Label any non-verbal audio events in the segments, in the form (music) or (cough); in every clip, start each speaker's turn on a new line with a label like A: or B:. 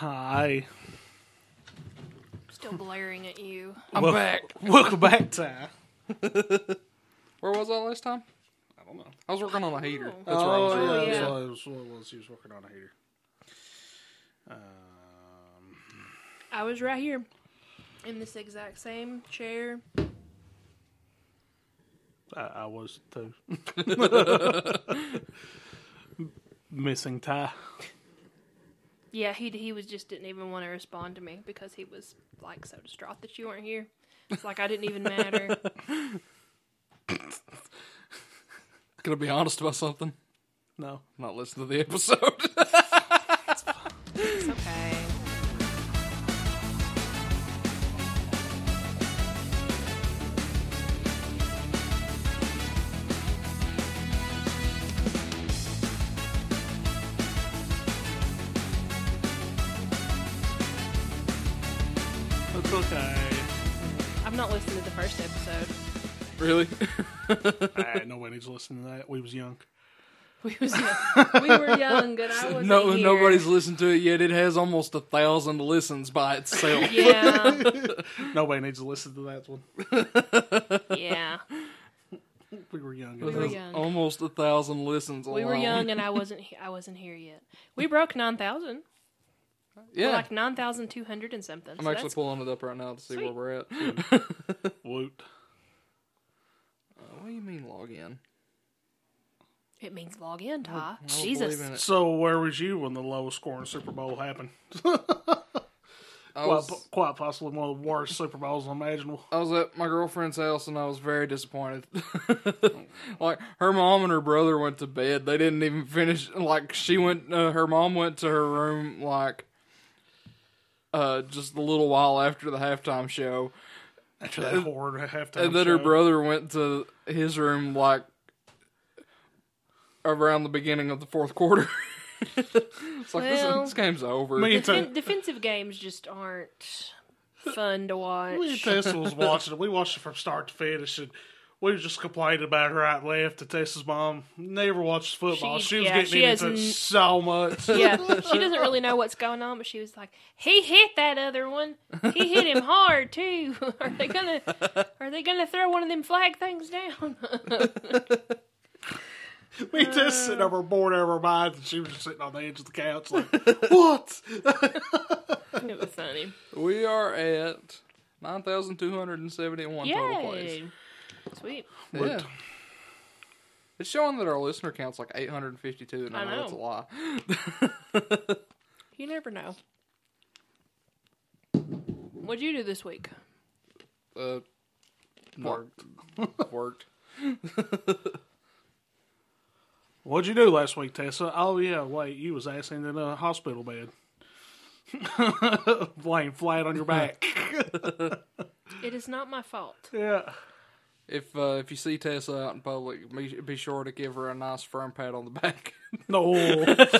A: Hi.
B: Still glaring at you.
C: I'm
A: Wel-
C: back.
A: Welcome back, Ty. (laughs)
C: Where was I last time?
A: I don't know.
C: I was working on a heater.
B: Oh.
C: That's where I was.
A: yeah,
B: Oh,
A: that's
B: yeah.
A: what it was, what it was. He was working on a heater. Um,
B: I was right here in this exact same chair.
A: I, I was too. (laughs) (laughs) Missing Ty.
B: Yeah, he he was just didn't even want to respond to me because he was like so distraught that you weren't here. It's like I didn't even matter. (laughs)
C: I be honest about something?
A: No.
C: Not listen to the episode. (laughs) really? (laughs) (laughs)
A: ah, nobody needs to listen to that. We was young.
B: We was young. we were young and I wasn't
C: no,
B: here.
C: nobody's listened to it yet. It has almost a thousand listens by itself.
B: Yeah, (laughs)
A: Nobody needs to listen to that one.
B: yeah.
A: We were young.
B: We were young.
C: Almost a thousand listens.
B: We were
C: alone.
B: young and I wasn't. he- I wasn't here yet. We broke nine thousand.
C: Yeah,
B: like nine thousand two hundred and something.
C: I'm
B: so
C: actually pulling it up right now to see
B: Sweet.
C: where we're at.
A: Woot.
C: What do you mean log in?
B: It means log in, Ty.
C: I don't
B: Jesus.
C: believe in it.
A: So where was you when the lowest scoring Super Bowl happened? (laughs)
C: I
A: Quite,
C: was,
A: quite possibly one of the worst Super Bowls imaginable.
C: I was at my girlfriend's house and I was very disappointed. (laughs) like her mom and her brother went to bed. They didn't even finish. Like she went, uh, her mom went to her room like uh, just a little while after the halftime show,
A: After that horrid halftime
C: and then her brother went to his room like around the beginning of the fourth quarter. (laughs) it's like
B: Well,
C: this, this game's over.
A: Me
B: Defen-
A: too.
B: defensive games just aren't fun to watch.
A: Me and Tessa was watching it. We watched it from start to finish, and we was just complaining about right and left. To Tessa's mom never watches football.
B: She-
A: She, was
B: yeah,
A: getting
B: she has
A: into it
B: n-
A: so much.
B: yeah, (laughs) she doesn't really know what's going on, but she was like, "He hit that other one. He hit him hard too. (laughs) Are they gonna? Are they gonna throw one of them flag things down?" (laughs)
A: we and Tessa uh. sitting over bored out of our minds, and she was just sitting on the edge of the couch, like, "What?"
B: it was funny.
C: we are at nine thousand two hundred and seventy-one total plays.
B: Yay! Sweet.
C: Yeah. It's showing that our listener count's like 852, and I,
B: I
C: know that's a lie.
B: You never know. What'd you do this week?
C: Uh, worked. (laughs) worked.
A: What'd you do last week, Tessa? Oh yeah, wait, you was asking in a hospital bed, (laughs) laying flat on your back.
B: It is not my fault. (laughs)
A: yeah.
C: If uh, if you see Tessa out in public, be, be sure to give her a nice firm pat on the back. (laughs)
A: No. (laughs)
B: As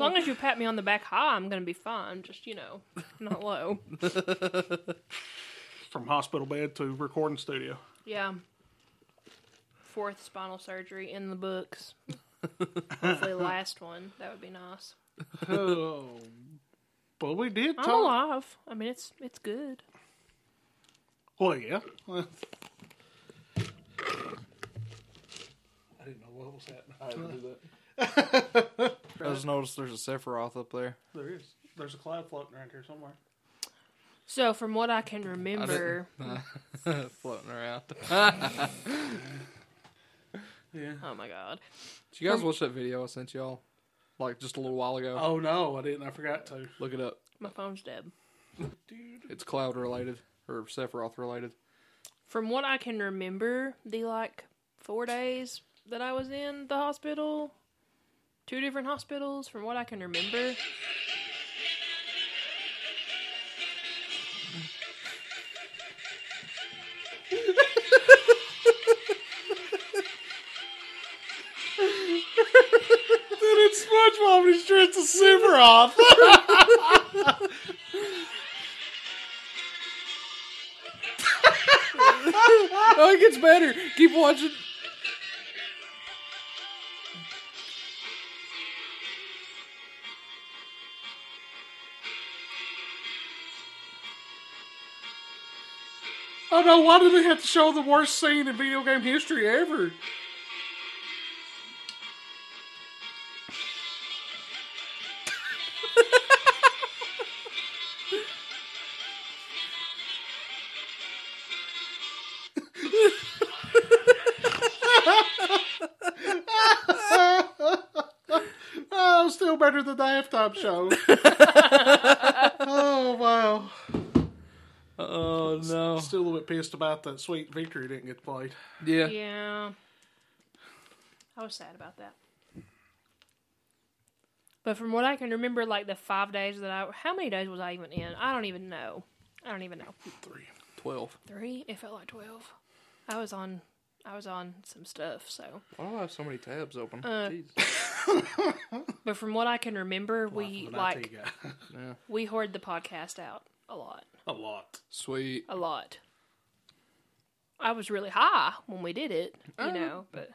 B: long as you pat me on the back high, I'm gonna be fine. Just you know, not low. (laughs)
A: From hospital bed to recording studio.
B: Yeah. Fourth spinal surgery in the books. Hopefully, last one. That would be nice.
A: Oh. But we did
B: I'm
A: talk.
B: alive. I mean, it's it's good.
A: Well, yeah. I didn't know what was happening.
C: I didn't do that. I just noticed there's a Sephiroth up there.
A: There is. There's a cloud floating around here somewhere.
B: So, from what I can remember,
C: didn't- (laughs) floating around. (laughs)
A: Yeah.
B: oh my god,
C: Did you guys watch that video I sent y'all? Like just a little while ago.
A: Oh no, I didn't. I forgot to.
C: Look it up.
B: my phone's dead.
A: Dude.
C: It's cloud related or Sephiroth related.
B: From what I can remember, the like four days that I was in the hospital, two different hospitals. From what I can remember,
A: Dude, it's SpongeBob and he's dressed as Sephiroth. (laughs)
C: oh, it gets better. Keep watching.
A: Oh no, why do they have to show the worst scene in video game history ever? Better than the halftime show. (laughs) oh wow!
C: Oh no.
A: Still a little bit pissed about that sweet victory didn't get played.
C: Yeah.
B: Yeah. I was sad about that. But from what I can remember, like the five days that I, how many days was I even in? I don't even know. I don't even know.
A: Three.
C: Twelve.
B: Three? It felt like twelve. I was on, I was on some stuff. So,
C: Why do I have so many tabs open?
B: Uh,
C: Jeez. (laughs)
B: but from what I can remember, we
A: Life of an
B: like
A: IT guy. (laughs)
C: Yeah.
B: we hoard the podcast out a lot,
A: a lot.
C: Sweet.
B: a lot. I was really high when we did it, you
C: Oh.
B: know, but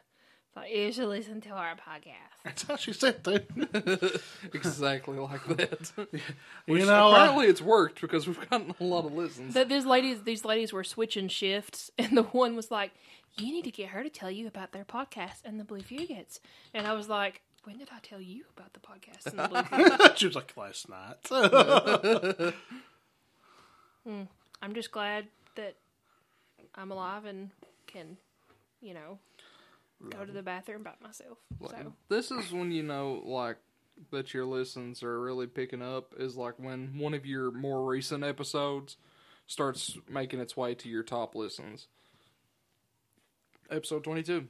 B: like you should listen to our podcast.
A: That's how she said that. (laughs)
C: exactly like that.
A: you know,
C: Apparently, it's worked because we've gotten a lot of listens.
B: That these ladies, these ladies were switching shifts, (laughs) and the one was like, "You need to get her to tell you about their podcast and the Blue Fugates." And I was like, "When did I tell you about the podcast (laughs) and the
A: she was like last night. (laughs) Hmm.
B: I'm just glad that I'm alive and can, you know, go to the bathroom by myself. So
C: This is when you know, like, that your listens are really picking up. Is like when one of your more recent episodes starts making its way to your top listens. Episode twenty-two,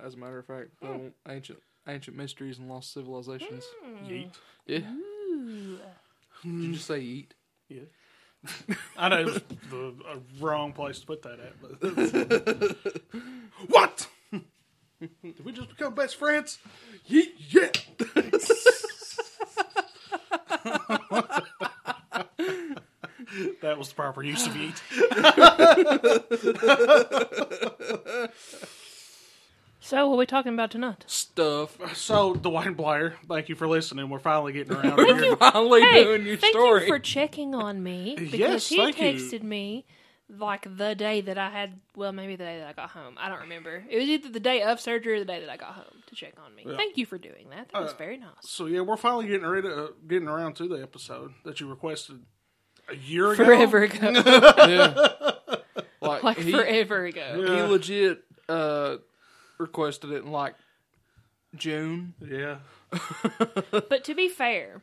C: as a matter of fact, hmm. the ancient ancient mysteries and lost civilizations.
A: Yeet.
C: Yeah,
B: Ooh.
C: did you just say eat?
A: Yeah. I know it was the uh, wrong place to put that at. But (laughs) what? Did we just become best friends? Yeet, yeah. that was the proper use of yeet. (laughs)
B: So what are we talking about tonight?
C: Stuff.
A: So, Dwayne Blair, thank you for listening. We're finally getting around
B: Thank
A: here. (laughs)
C: Finally
B: Hey,
C: doing your
B: thank
C: story.
B: Thank you for checking on me (laughs) because
A: Yes,
B: he
A: thank you.
B: texted me like the day that I had. Well, maybe the day that I got home. I don't remember. It was either the day of surgery or the day that I got home to check on me.
A: Yeah.
B: Thank you for doing that. That was
A: Uh,
B: very nice.
A: So yeah, we're finally getting rid of, uh, getting around to the episode that you requested a year ago.
B: Forever ago, (laughs)
C: yeah. Like,
B: like
C: he,
B: forever ago.
C: he legit uh, requested it in like June.
A: Yeah. (laughs)
B: But to be fair,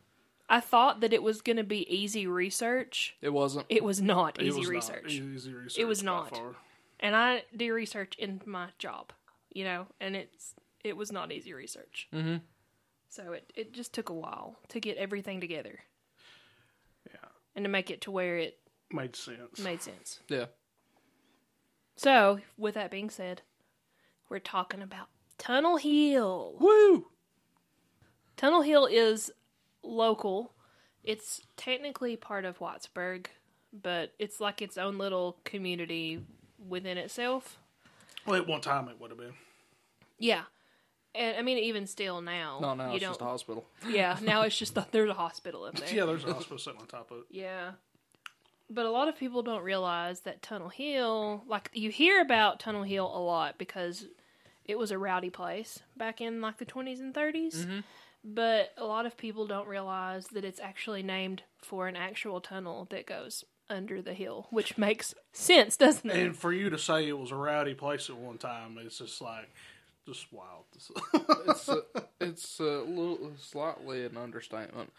B: I thought that it was going to be easy research.
C: It wasn't.
B: It was not
A: It
B: easy
A: was not
B: research.
A: easy research.
B: It was not.
A: far.
B: and I do research in my job, you know, and it's it was not easy research.
C: Mhm.
B: So it it just took a while to get everything together
A: Yeah.
B: and to make it to where it
A: Made sense.
B: made sense.
C: Yeah.
B: So, with that being said, we're talking about Tunnel Hill.
C: Woo!
B: Tunnel Hill is local. It's technically part of Whitesburg, but it's like its own little community within itself.
A: Well, at one time it would have been.
B: Yeah. And I mean, even still now,
C: No, no,
B: you
C: it's
B: don't.
C: just a hospital.
B: yeah, now it's just that there's a hospital up (laughs) there.
A: Yeah, there's a hospital sitting on top of it.
B: Yeah. But a lot of people don't realize that Tunnel Hill, like you hear about Tunnel Hill a lot because it was a rowdy place back in like the 20s and 30s. Mm-hmm. But a lot of people don't realize that it's actually named for an actual tunnel that goes under the hill, which makes sense, doesn't it?
A: And for you to say it was a rowdy place at one time, it's just like, just wild. (laughs)
C: It's a, it's a little slightly an understatement.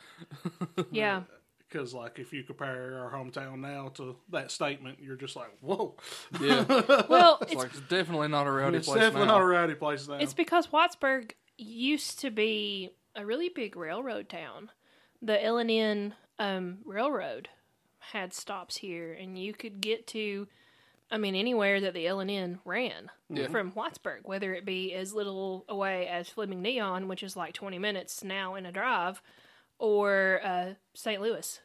B: yeah. (laughs)
A: Because, like, if you compare our hometown now to that statement, you're just like, whoa.
C: Yeah, (laughs)
B: Well,
C: it's
B: it's,
C: like it's definitely not a rowdy
A: It's
C: place
A: definitely
C: now.
A: not a rowdy place now.
B: it's because Whitesburg used to be a really big railroad town. The L and N um, Railroad had stops here, and you could get to, I mean, anywhere that the L and N ran
C: Yeah.
B: from Whitesburg, whether it be as little away as Fleming Neon, which is like twenty minutes now in a drive, or uh, St. Louis,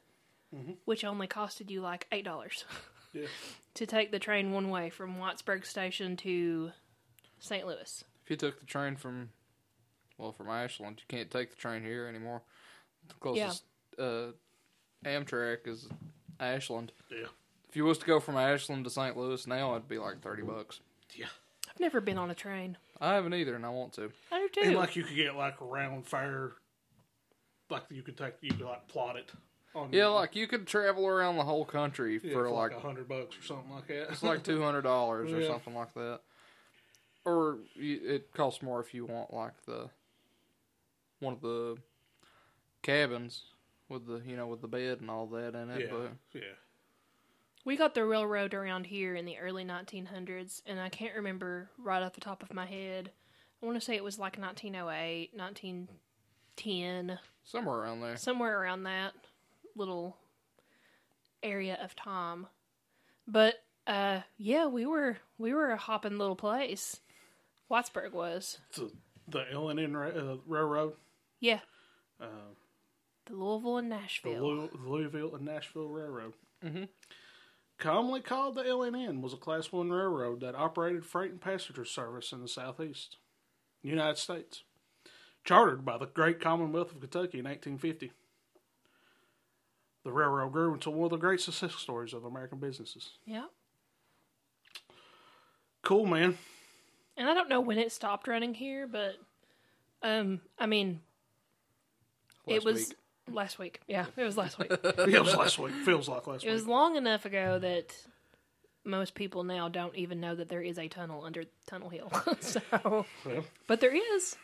B: which only costed you like eight dollars (laughs)
A: yeah.
B: to take the train one way from Whitesburg Station to St. Louis.
C: If you took the train from, well, from Ashland, you can't take the train here anymore. The closest uh, Amtrak is Ashland.
A: Yeah.
C: If you was to go from Ashland to St. Louis now, it'd be like thirty bucks.
A: Yeah.
B: I've never been on a train.
C: I haven't either, and I want to.
B: I do too.
A: And like you could get like a round fare, like you could take, you could like plot it. On
C: Yeah, like you could travel around the whole country
A: yeah,
C: for like
A: a hundred bucks or something like that.
C: it's like (laughs) two hundred dollars or
A: Yeah.
C: something like that. Or you, it costs more if you want like the one of the cabins with the you know with the bed and all that in it.
A: yeah,
C: But
A: yeah.
B: We got the railroad around here in the early 1900s, and I can't remember right off the top of my head. I want to say it was like 1908, 1910,
C: somewhere around there.
B: somewhere around that little area of time. But uh, yeah, we were we were a hopping little place. Whitesburg was,
A: The, the L and N uh, Railroad,
B: yeah,
A: uh,
B: the Louisville and
A: the
B: Nashville.
A: Lou- Louisville and Nashville Railroad.
C: Mhm.
A: Commonly called the LNN, was a Class One railroad that operated freight and passenger service in the Southeast United States. Chartered by the Great Commonwealth of Kentucky in 1850. The railroad grew into one of the great success stories of American businesses.
B: yeah,
A: Cool, man.
B: and I don't know when it stopped running here, but um, I mean, it was
C: week.
B: last week. Yeah, it was last week. (laughs)
A: Yeah, it was last week. Feels like last week.
B: It was long enough ago that most people now don't even know that there is a tunnel under Tunnel Hill. (laughs) so,
A: Well,
B: but there is.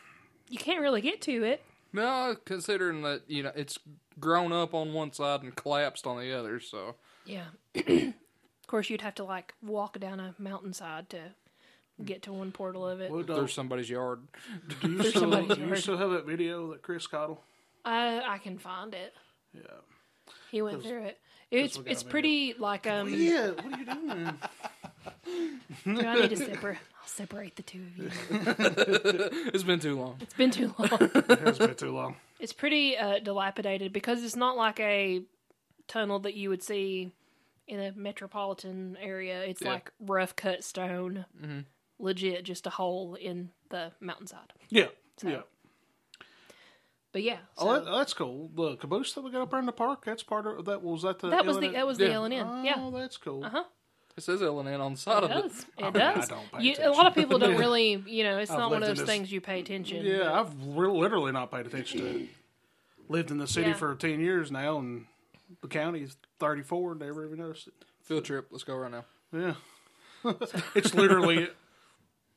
B: You can't really get to it.
C: No, considering that you know it's grown up on one side and collapsed on the other, so
B: Yeah. (clears throat) of course, you'd have to like walk down a mountainside to get to one portal of it.
A: well,
C: there's somebody's yard.
A: do you, (laughs)
B: there's
A: still,
B: somebody's
A: do you
B: yard.
A: still have that video that Chris Cottle?
B: I I can find it.
A: Yeah.
B: He went through it. It's
A: we got
B: it's
A: a video.
B: pretty like um.
A: Yeah, what are you doing?
B: Do I need to (laughs) separate? I'll separate the two of you. (laughs)
C: it's been too long.
B: It's been too long. (laughs)
A: it has been too long.
B: It's pretty uh, dilapidated because it's not like a tunnel that you would see in a metropolitan area. It's
C: Yeah.
B: like rough cut stone,
C: Mhm.
B: legit, just a hole in the mountainside.
A: Yeah,
B: So,
A: yeah.
B: But yeah, so
A: Oh, that, that's cool. The caboose that we got up there in the park, that's part of that. Was that the
B: that was the
A: L&N?
B: that was the
C: Yeah.
B: L and N.
A: Oh,
B: Yeah,
A: that's cool.
B: uh huh.
C: It says L and N on the side
B: It
C: of it.
B: does. It
A: I mean, I
B: does.
A: don't pay
B: You, a lot of people don't (laughs) really, you know, it's
A: I've
B: not one of those
A: this-
B: things you pay attention. To.
A: Yeah,
B: but-
A: I've re- literally not paid attention to it. Lived in the city
B: Yeah.
A: for ten years now, and the county's thirty four. Never even noticed it.
C: Field trip. Let's go right now.
A: Yeah, (laughs) it's literally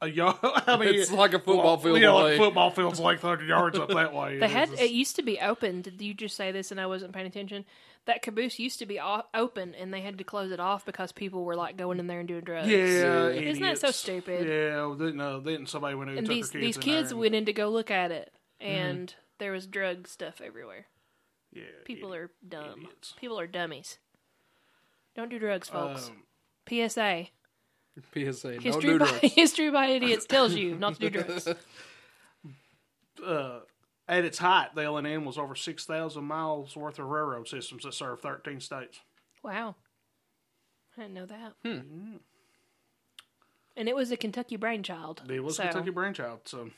A: a yard. (laughs) I mean,
C: It's like a football field
A: Yeah,
C: away.
A: like football field's like thirty yards up that way.
B: They
A: It
B: had
A: is-
B: it used to be open. Did you just say this and I wasn't paying attention? That caboose used to be o- open and they had to close it off because people were like going in there and doing drugs.
A: Yeah,
B: Isn't that so stupid?
A: Yeah, well, didn't uh, somebody went in and
B: And
A: took
B: these
A: kids
B: these
A: in
B: kids
A: there and-
B: went in to go look at it and there was drug stuff everywhere.
A: Yeah,
B: People
A: idi-
B: are dumb.
A: idiots.
B: People are dummies. Don't do drugs, folks.
A: Um,
B: PSA.
C: PSA. No
B: History
C: do
B: by
C: drugs. (laughs)
B: history by idiots tells you not to do drugs. (laughs)
A: uh, at its height, the LNN was over 6,000 miles worth of railroad systems that served 13 states.
B: Wow. I didn't know that.
A: Hmm.
B: And it was a Kentucky brainchild.
A: It was
B: so,
A: Kentucky brainchild, so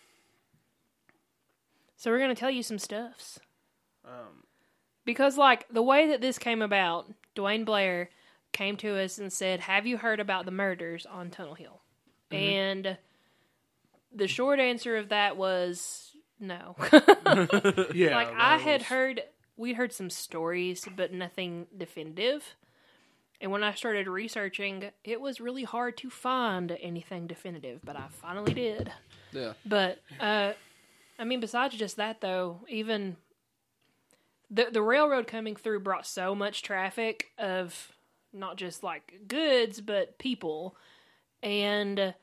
B: So we're gonna tell you some stuffs.
A: um,
B: Because like the way that this came about, Dwayne Blair came to us and said, "Have you heard about the murders on Tunnel Hill?" And the short answer of that was no. (laughs)
A: yeah.
B: like I
A: that
B: had
A: was-
B: heard we'd heard some stories but nothing definitive. And when I started researching, it was really hard to find anything definitive, but I finally did.
C: Yeah.
B: But uh, I mean, besides just that, though, even the the railroad coming through brought so much traffic of not just like goods but people, and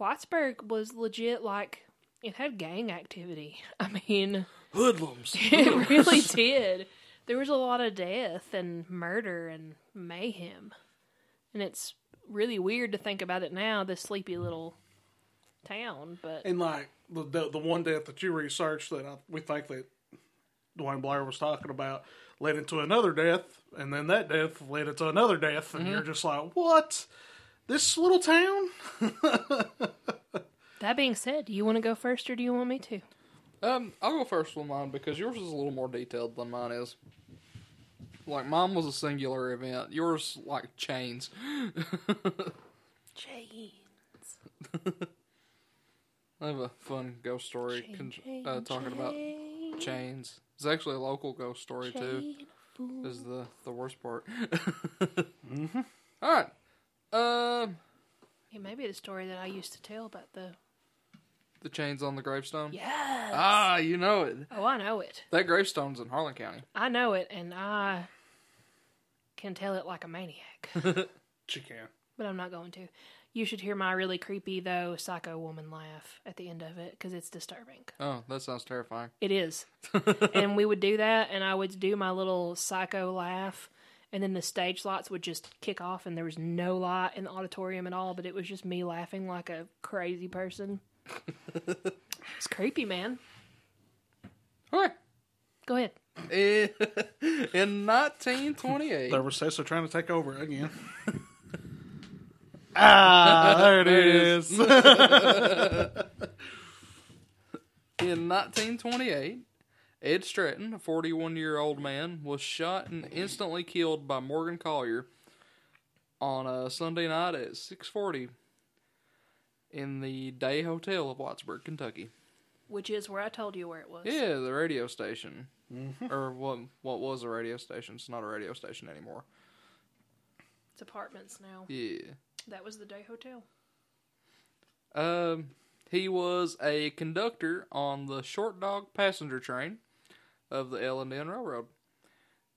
B: Wattsburg was legit like it had gang activity. (laughs) I mean,
A: hoodlums. (laughs)
B: it really did. There was a lot of death and murder and mayhem, and it's really weird to think about it now. This sleepy little town, but
A: And like the, the the one death that you researched that I, we think that Dwayne Blair was talking about led into another death, and then that death led into another death, and you're mm-hmm. just like, what? This little town? (laughs)
B: That being said, do you want to go first or do you want me to?
C: Um, I'll go first with mine because yours is a little more detailed than mine is. like mine was a singular event. Yours like chains.
B: Chain. (laughs)
C: I have a fun ghost story con- uh, talking about chains. It's actually a local ghost story too. Is the the worst part. (laughs)
A: Mm-hmm.
C: All right. Um,
B: It may be the story that I used to tell about the.
C: The chains on the gravestone.
B: Yes.
C: Ah, you know it.
B: Oh, I know it.
C: That gravestone's in Harlan County.
B: I know it, and I can tell it like a maniac. (laughs)
A: She can.
B: but I'm not going to. You should hear my really creepy though psycho woman laugh at the end of it because it's disturbing.
C: Oh, that sounds terrifying.
B: It is, (laughs) and we would do that, and I would do my little psycho laugh, and then the stage lights would just kick off, and there was no light in the auditorium at all, but it was just me laughing like a crazy person. It's creepy, man.
C: Okay.
B: Go ahead. (laughs)
C: In, in 1928,
A: There was Cecil trying to take over again. (laughs) ah, there
C: There it
A: is. (laughs)
C: in 1928, Ed Stratton, a 41 year old man, was shot and instantly killed by Morgan Collier on a Sunday night at 6:40 in the Day Hotel of Whitesburg, Kentucky.
B: Which is where I told you where it was.
C: Yeah, the radio station,
A: Mm-hmm.
C: or what? What was a radio station? It's not a radio station anymore.
B: It's apartments now.
C: Yeah.
B: That was the day hotel.
C: Um, he was a conductor on the Short Dog passenger train of the L and N Railroad,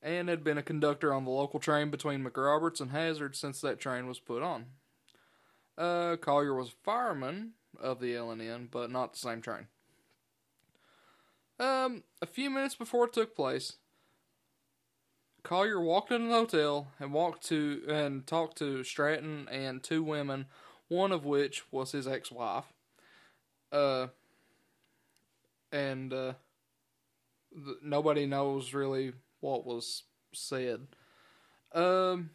C: and had been a conductor on the local train between McRoberts and Hazard since that train was put on. Uh, Collier was fireman of the L and N, but not the same train. Um, a few minutes before it took place, Collier walked into the hotel and walked to and talked to Stratton and two women, one of which was his ex-wife. Uh, and uh, th- nobody knows really what was said. Um,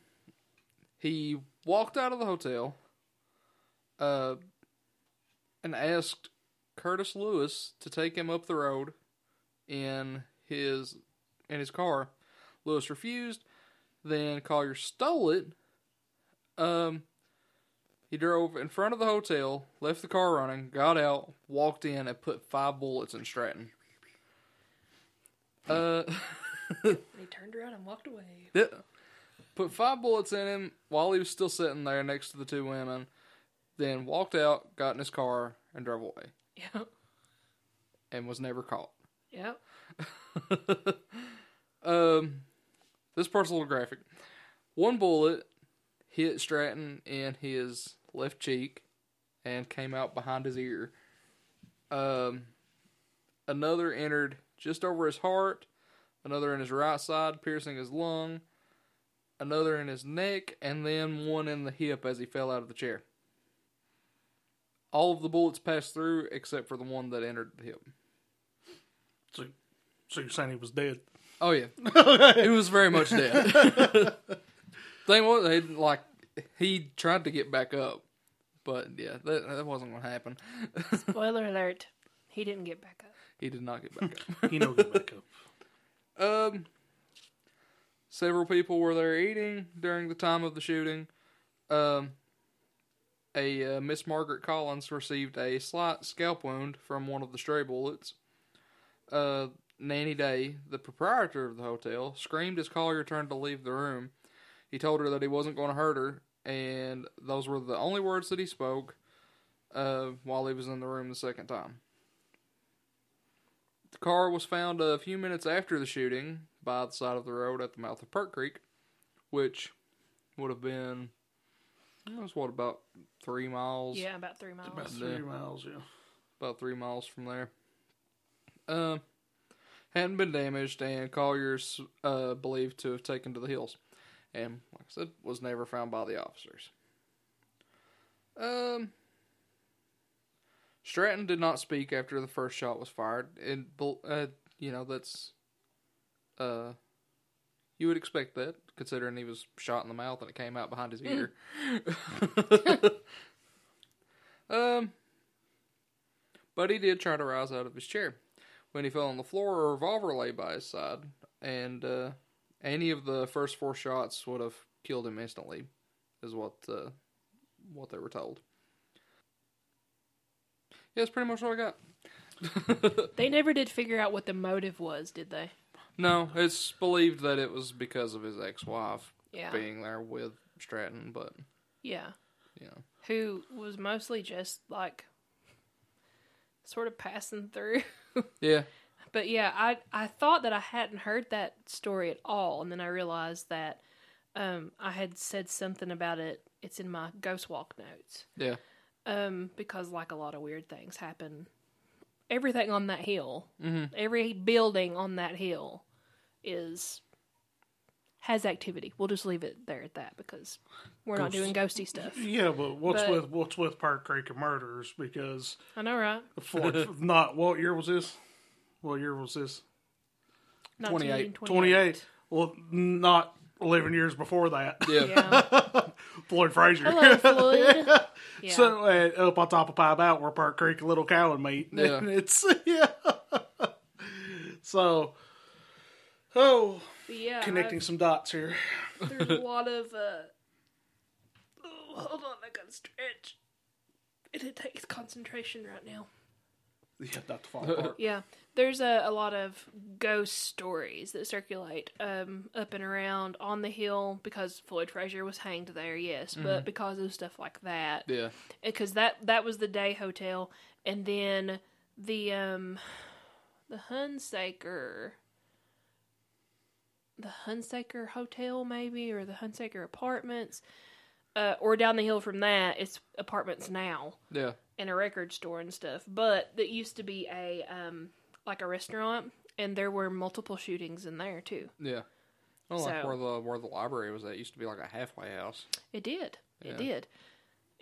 C: he walked out of the hotel. Uh, and asked Curtis Lewis to take him up the road in his in his car. Lewis refused. Then Collier stole it. Um, he drove in front of the hotel, left the car running, got out, walked in, and put five bullets in Stratton. Uh,
B: he turned around and walked away. (laughs)
C: yeah. put five bullets in him while he was still sitting there next to the two women. Then walked out, got in his car, and drove away,
B: Yep.
C: and was never caught.
B: Yep. (laughs)
C: um, this part's a little graphic. One bullet hit Stratton in his left cheek and came out behind his ear. Um, another entered just over his heart. Another in his right side, piercing his lung. Another in his neck, and then one in the hip as he fell out of the chair. All of the bullets passed through except for the one that entered the hip.
A: So, so you're saying he was dead?
C: Oh yeah, (laughs) he was very much dead. (laughs) Thing was, he like he tried to get back up, but yeah, that that wasn't going to happen. (laughs)
B: Spoiler alert. He didn't get back up.
C: he did not get back up.
A: He no get back up.
C: Um, several people were there eating during the time of the shooting. Um, a uh, Miss Margaret Collins received a slight scalp wound from one of the stray bullets. Uh, Nanny Day, the proprietor of the hotel, screamed as Collier turned to leave the room. He told her that he wasn't going to hurt her, and those were the only words that he spoke uh, while he was in the room the second time. The car was found a few minutes after the shooting by the side of the road at the mouth of Perk Creek, which would have been, it was what, about three miles?
B: Yeah, about three miles.
A: About
C: Yeah.
A: three miles, yeah.
C: about three miles from there. Um, hadn't been damaged, and Collier's uh, believed to have taken to the hills, and like I said, was never found by the officers. Um, Stratton did not speak after the first shot was fired, and uh, you know that's uh, you would expect that considering he was shot in the mouth and it came out behind his ear. (laughs) um. But he did try to rise out of his chair. When he fell on the floor, a revolver lay by his side, and uh, any of the first four shots would have killed him instantly, is what uh, what they were told. Yeah, that's pretty much what I got. (laughs)
B: They never did figure out what the motive was, did they?
C: No, it's believed that it was because of his ex-wife
B: Yeah.
C: being there with Stratton, but
B: Yeah.
C: you know,
B: Who was mostly just like sort of passing through. (laughs)
C: yeah,
B: But yeah, I I thought that I hadn't heard that story at all, and then I realized that um, I had said something about it. It's in my Ghost Walk notes.
C: yeah,
B: Um, because like a lot of weird things happen. Everything on that hill,
C: Mhm.
B: every building on that hill, is has activity. We'll just leave it there at that because we're not doing ghosty stuff.
A: Yeah, but what's
B: But-
A: with what's with Park Creek and murders? Because
B: I know, right?
A: for (laughs) not what year was this? What year was this?
C: 28.
A: 28. Well, not 11 years before that.
C: yeah.
B: Yeah. (laughs)
A: Floyd Frazier.
B: Hello, Floyd. (laughs) Yeah.
A: So uh, up on top of Pie Out where Park Creek and Little Cowan meet.
C: Yeah.
A: And it's yeah. so oh
B: yeah,
A: connecting some dots here.
B: There's a (laughs) lot of. Uh, oh, hold on, I gotta stretch. It, it takes concentration right now.
A: Yeah, not to fall apart.
B: Yeah, there's a, a lot of ghost stories that circulate um, up and around on the hill because Floyd Frazier was hanged there, yes, but because of stuff like that,
C: yeah.
B: because that that was the day hotel, and then the um the Hunsaker the Hunsaker Hotel maybe or the Hunsaker Apartments, uh, or down the hill from that it's apartments now
C: Yeah.
B: and a record store and stuff. But that used to be a um like a restaurant, and there were multiple shootings in there too.
C: Yeah. Well, like
B: So-
C: where the where the library was at used to be like a halfway house.
B: It did, it did,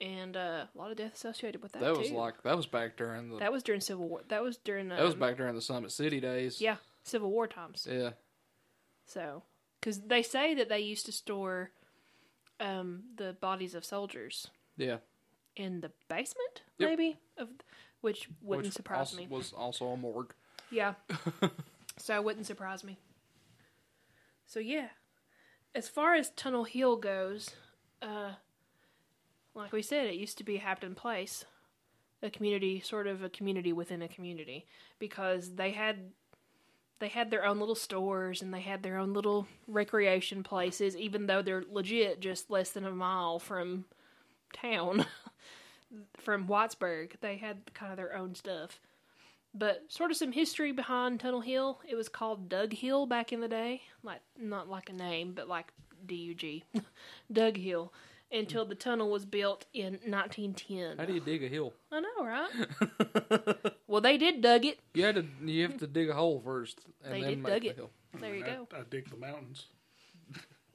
B: and uh, a lot of death associated with that.
C: That was
B: too.
C: like that was back during the that,
B: that was during Civil War. That was during um, that
C: was back during the Summit City days.
B: yeah Civil War times.
C: Yeah.
B: So because they say that they used to store um the bodies of soldiers
C: Yeah.
B: in the basement,
C: Yep.
B: maybe of which wouldn't
C: Which
B: surprise
C: also,
B: me.
C: Was also a morgue.
B: Yeah. (laughs) so it wouldn't surprise me. So yeah. As far as Tunnel Hill goes, uh like we said, it used to be a Hampton Place. A community sort of a community within a community. Because they had they had their own little stores and they had their own little recreation places, even though they're legit just less than a mile from town. (laughs) from Whitesburg. They had kind of their own stuff. But sort of some history behind Tunnel Hill. It was called Dug Hill back in the day, like not like a name, but like D U G, (laughs) Dug Hill, until the tunnel was built in 1910.
C: How do you dig a hill?
B: I know, right? (laughs) well, they did dug it.
C: You had to you have to dig a hole first and
B: They
C: then
B: did
C: make
B: dug
C: the
B: it.
C: hill.
B: There you
A: I,
B: go.
A: I dig the mountains.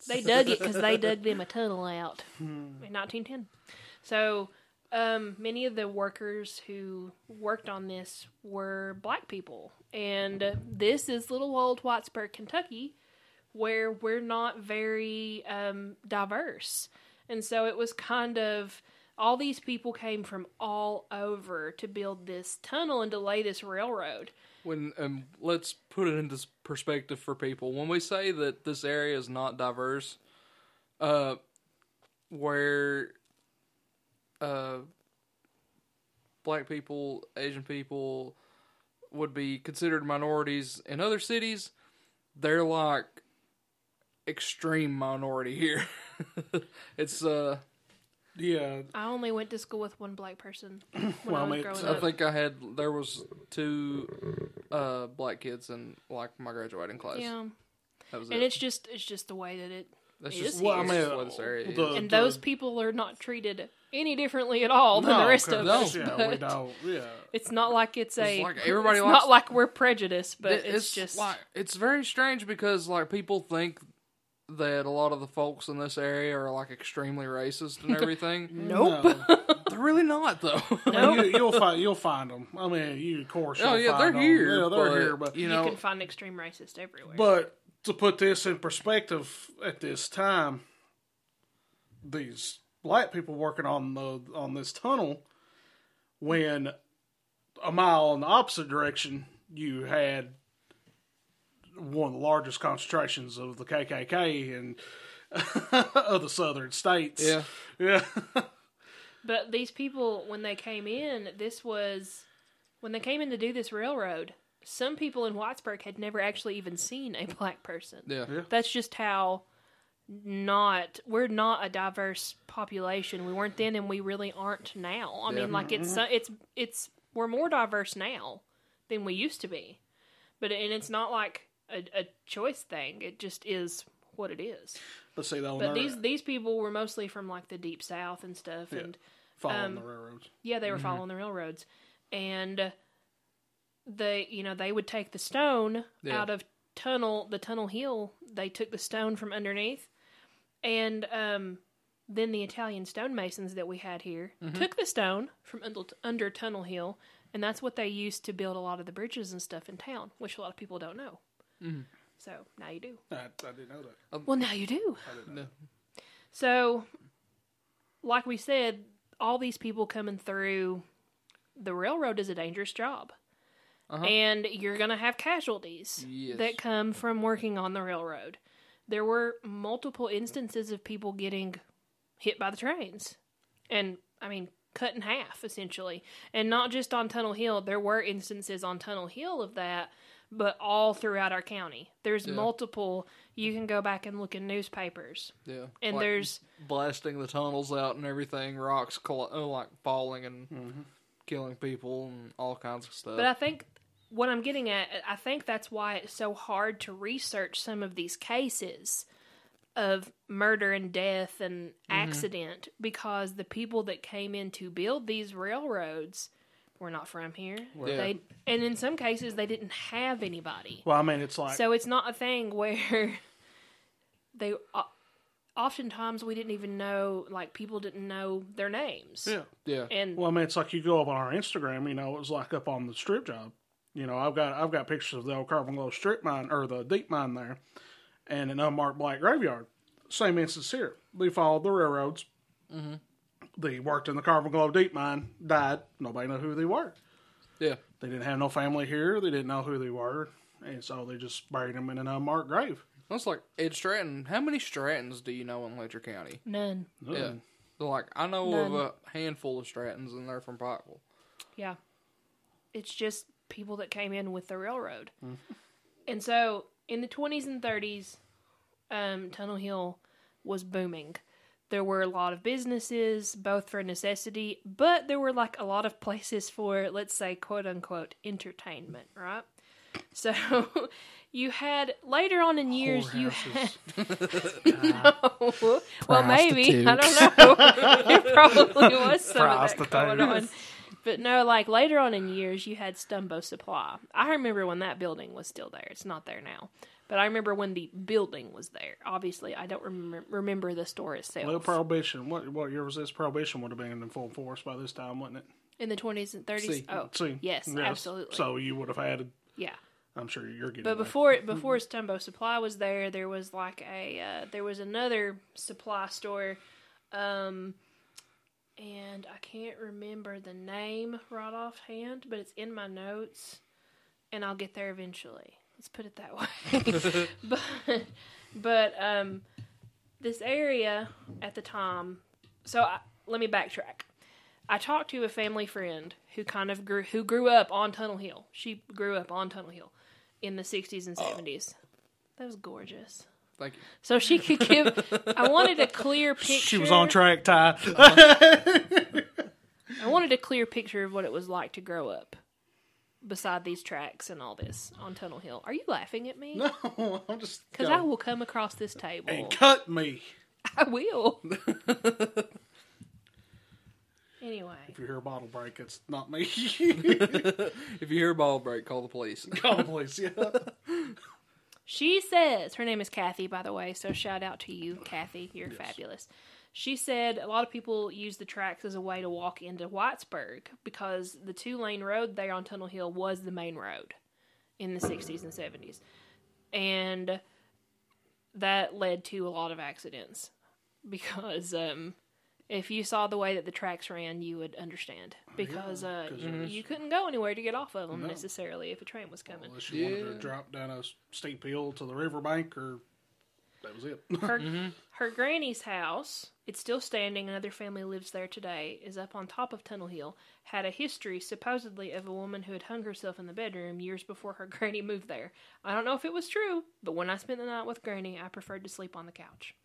B: They dug it because they dug them a tunnel out (laughs) in 1910. So um, many of the workers who worked on this were black people, and uh, this is little old Whitesburg, Kentucky, where we're not very um, diverse, and so it was kind of all these people came from all over to build this tunnel and to lay this railroad.
C: When um, let's put it into perspective for people. When we say that this area is not diverse, uh, where uh, black people, Asian people would be considered minorities in other cities, they're like extreme minority here. (laughs) (laughs) it's uh,
A: Yeah,
B: I only went to school with one black person (clears throat) when
A: Well,
B: I was
A: mate,
B: growing
C: I
B: up.
C: think I had there was two uh, black kids in like my graduating class.
B: yeah.
C: That was
B: and
C: it.
B: it's just it's just the way that it
C: That's
B: it
C: just
B: is
A: Well, I mean,
C: just this area
A: the-
C: is.
B: and
A: the-
B: those people are not treated any differently at all than
A: No,
B: the rest of
C: No.
B: us.
A: Yeah, we don't. Yeah,
B: It's not like it's, a.
C: like (laughs) everybody
B: it's
C: likes-
B: not like we're prejudiced, but
C: It-
B: it's, just
C: like it's very strange because like people think that a lot of the folks in this area are like extremely racist and (laughs) everything.
B: Nope.
A: No. (laughs)
C: They're really not though.
B: Nope.
A: you, you'll find you'll find them. I mean, you of course.
C: oh
A: you'll
C: yeah, they're
A: find 'em.
C: here.
A: Yeah, they're
C: but,
A: here. But
C: you
B: you
C: know,
B: can find extreme racist everywhere.
A: But to put this in perspective, at this time, these black people working on the on this tunnel, when a mile in the opposite direction, you had one of the largest concentrations of the KKK and (laughs) of the southern states.
C: Yeah.
A: yeah.
B: But these people, when they came in, this was when they came in to do this railroad. Some people in Whitesburg had never actually even seen a black person.
C: Yeah.
A: Yeah.
B: That's just how not we're not a diverse population. We weren't then, and we really aren't now. I
C: Yeah.
B: mean, like it's mm-hmm. it's it's we're more diverse now than we used to be, but and it's not like a, a choice thing. It just is what it is.
A: Let's see though.
B: But these these people were mostly from like the deep south and stuff, and
A: following
B: um,
A: the railroads.
B: yeah, they were following the railroads, and they, you know, they would take the stone
C: Yeah.
B: out of tunnel, the tunnel hill. They took the stone from underneath, and um, then the Italian stonemasons that we had here took the stone from under, under Tunnel Hill, and that's what they used to build a lot of the bridges and stuff in town, which a lot of people don't know. So now you do.
A: I, I didn't know that.
B: Well, now you do.
C: I didn't No.
B: So, like we said, all these people coming through the railroad is a dangerous job.
C: Uh-huh.
B: And you're going to have casualties
C: Yes.
B: that come from working on the railroad. There were multiple instances of people getting hit by the trains. And, I mean, cut in half, essentially. And not just on Tunnel Hill. There were instances on Tunnel Hill of that, but all throughout our county. There's
C: Yeah.
B: multiple. You can go back and look in newspapers.
C: Yeah.
B: And
C: Like,
B: there's
C: blasting the tunnels out and everything, rocks coll- uh, like falling and
A: Mm-hmm.
C: killing people and all kinds of stuff.
B: But I think what I'm getting at, I think that's why it's so hard to research some of these cases of murder and death and accident because the people that came in to build these railroads were not from here.
C: Yeah.
B: They and in some cases they didn't have anybody.
A: Well, I mean, it's like
B: So it's not a thing where (laughs) they uh, oftentimes we didn't even know like people didn't know their names.
A: yeah.
C: yeah.
B: And
A: Well, I mean, it's like you go up on our Instagram. You know, it was like up on the strip job. You know, I've got I've got pictures of the old Carbon Glow strip mine or the deep mine there, and an unmarked black graveyard. Same instance here. They followed the railroads. Mm-hmm. They worked in the Carbon Glow deep mine. Died. Nobody knew who they were.
C: Yeah.
A: They didn't have no family here. They didn't know who they were, and so they just buried them in an unmarked grave.
C: That's like Ed Stratton. How many Strattons do you know in Letcher County?
B: none.
C: Yeah. So like I know
B: None.
C: of a handful of Strattons and they're from Pikeville.
B: Yeah. It's just people that came in with the railroad. And so in the 20s and 30s, um, Tunnel Hill was booming. There were a lot of businesses, both for necessity, but there were like a lot of places for, let's say, quote unquote, entertainment, right? So (laughs) you had later on in years, you had. (laughs) (laughs) no. Well, maybe. I don't know. it probably was some of that going on. But no, like later on in years, you had Stumbo Supply. I remember when that building was still there. It's not there now. But I remember when the building was there. Obviously, I don't remember, remember the store itself.
A: Well, prohibition. What what year was this? Prohibition would have been in full force by this time, wouldn't it?
B: in the 20s and 30s?
C: See.
B: oh,
A: See,
B: yes, absolutely.
A: So you would have had.
B: yeah.
A: I'm sure you're getting.
B: But
A: that.
B: before (laughs) before Stumbo Supply was there, there was like a uh, there was another supply store, um, and I can't remember the name right offhand, but it's in my notes, and I'll get there eventually. Let's put it that way. (laughs) but but um, this area at the time. So I, let me backtrack. I talked to a family friend who kind of grew who grew up on Tunnel Hill. She grew up on Tunnel Hill in the 60s and 70s. That was gorgeous.
C: Thank you.
B: So she could give I wanted a clear picture. (laughs)
A: she was on track, Ty.
B: I wanted a clear picture of what it was like to grow up beside these tracks and all this on Tunnel Hill. Are you laughing at me? (laughs)
A: no, I'm just
B: Cuz I will come across this table.
A: and cut me.
B: I will. (laughs) anyway,
A: If you hear a bottle break, it's not me. (laughs)
C: If you hear a bottle break, call the police.
A: Call the police. Yeah.
B: She says, her name is Kathy, by the way, so shout out to you, Kathy. You're fabulous. She said a lot of people use the tracks as a way to walk into Whitesburg because the two lane road there on Tunnel Hill was the main road in the 60s and 70s. And that led to a lot of accidents because um, If you saw the way that the tracks ran, you would understand because uh,
A: 'cause
B: you, you couldn't go anywhere to get off of them
A: No.
B: necessarily if a train was coming.
A: Unless you wanted to drop down a steep hill to the riverbank, or that was it.
B: Her, (laughs) mm-hmm. her granny's house, it's still standing, another family lives there today, is up on top of Tunnel Hill, had a history supposedly of a woman who had hung herself in the bedroom years before her (laughs) granny moved there. I don't know if it was true, but when I spent the night with granny, I preferred to sleep on the couch.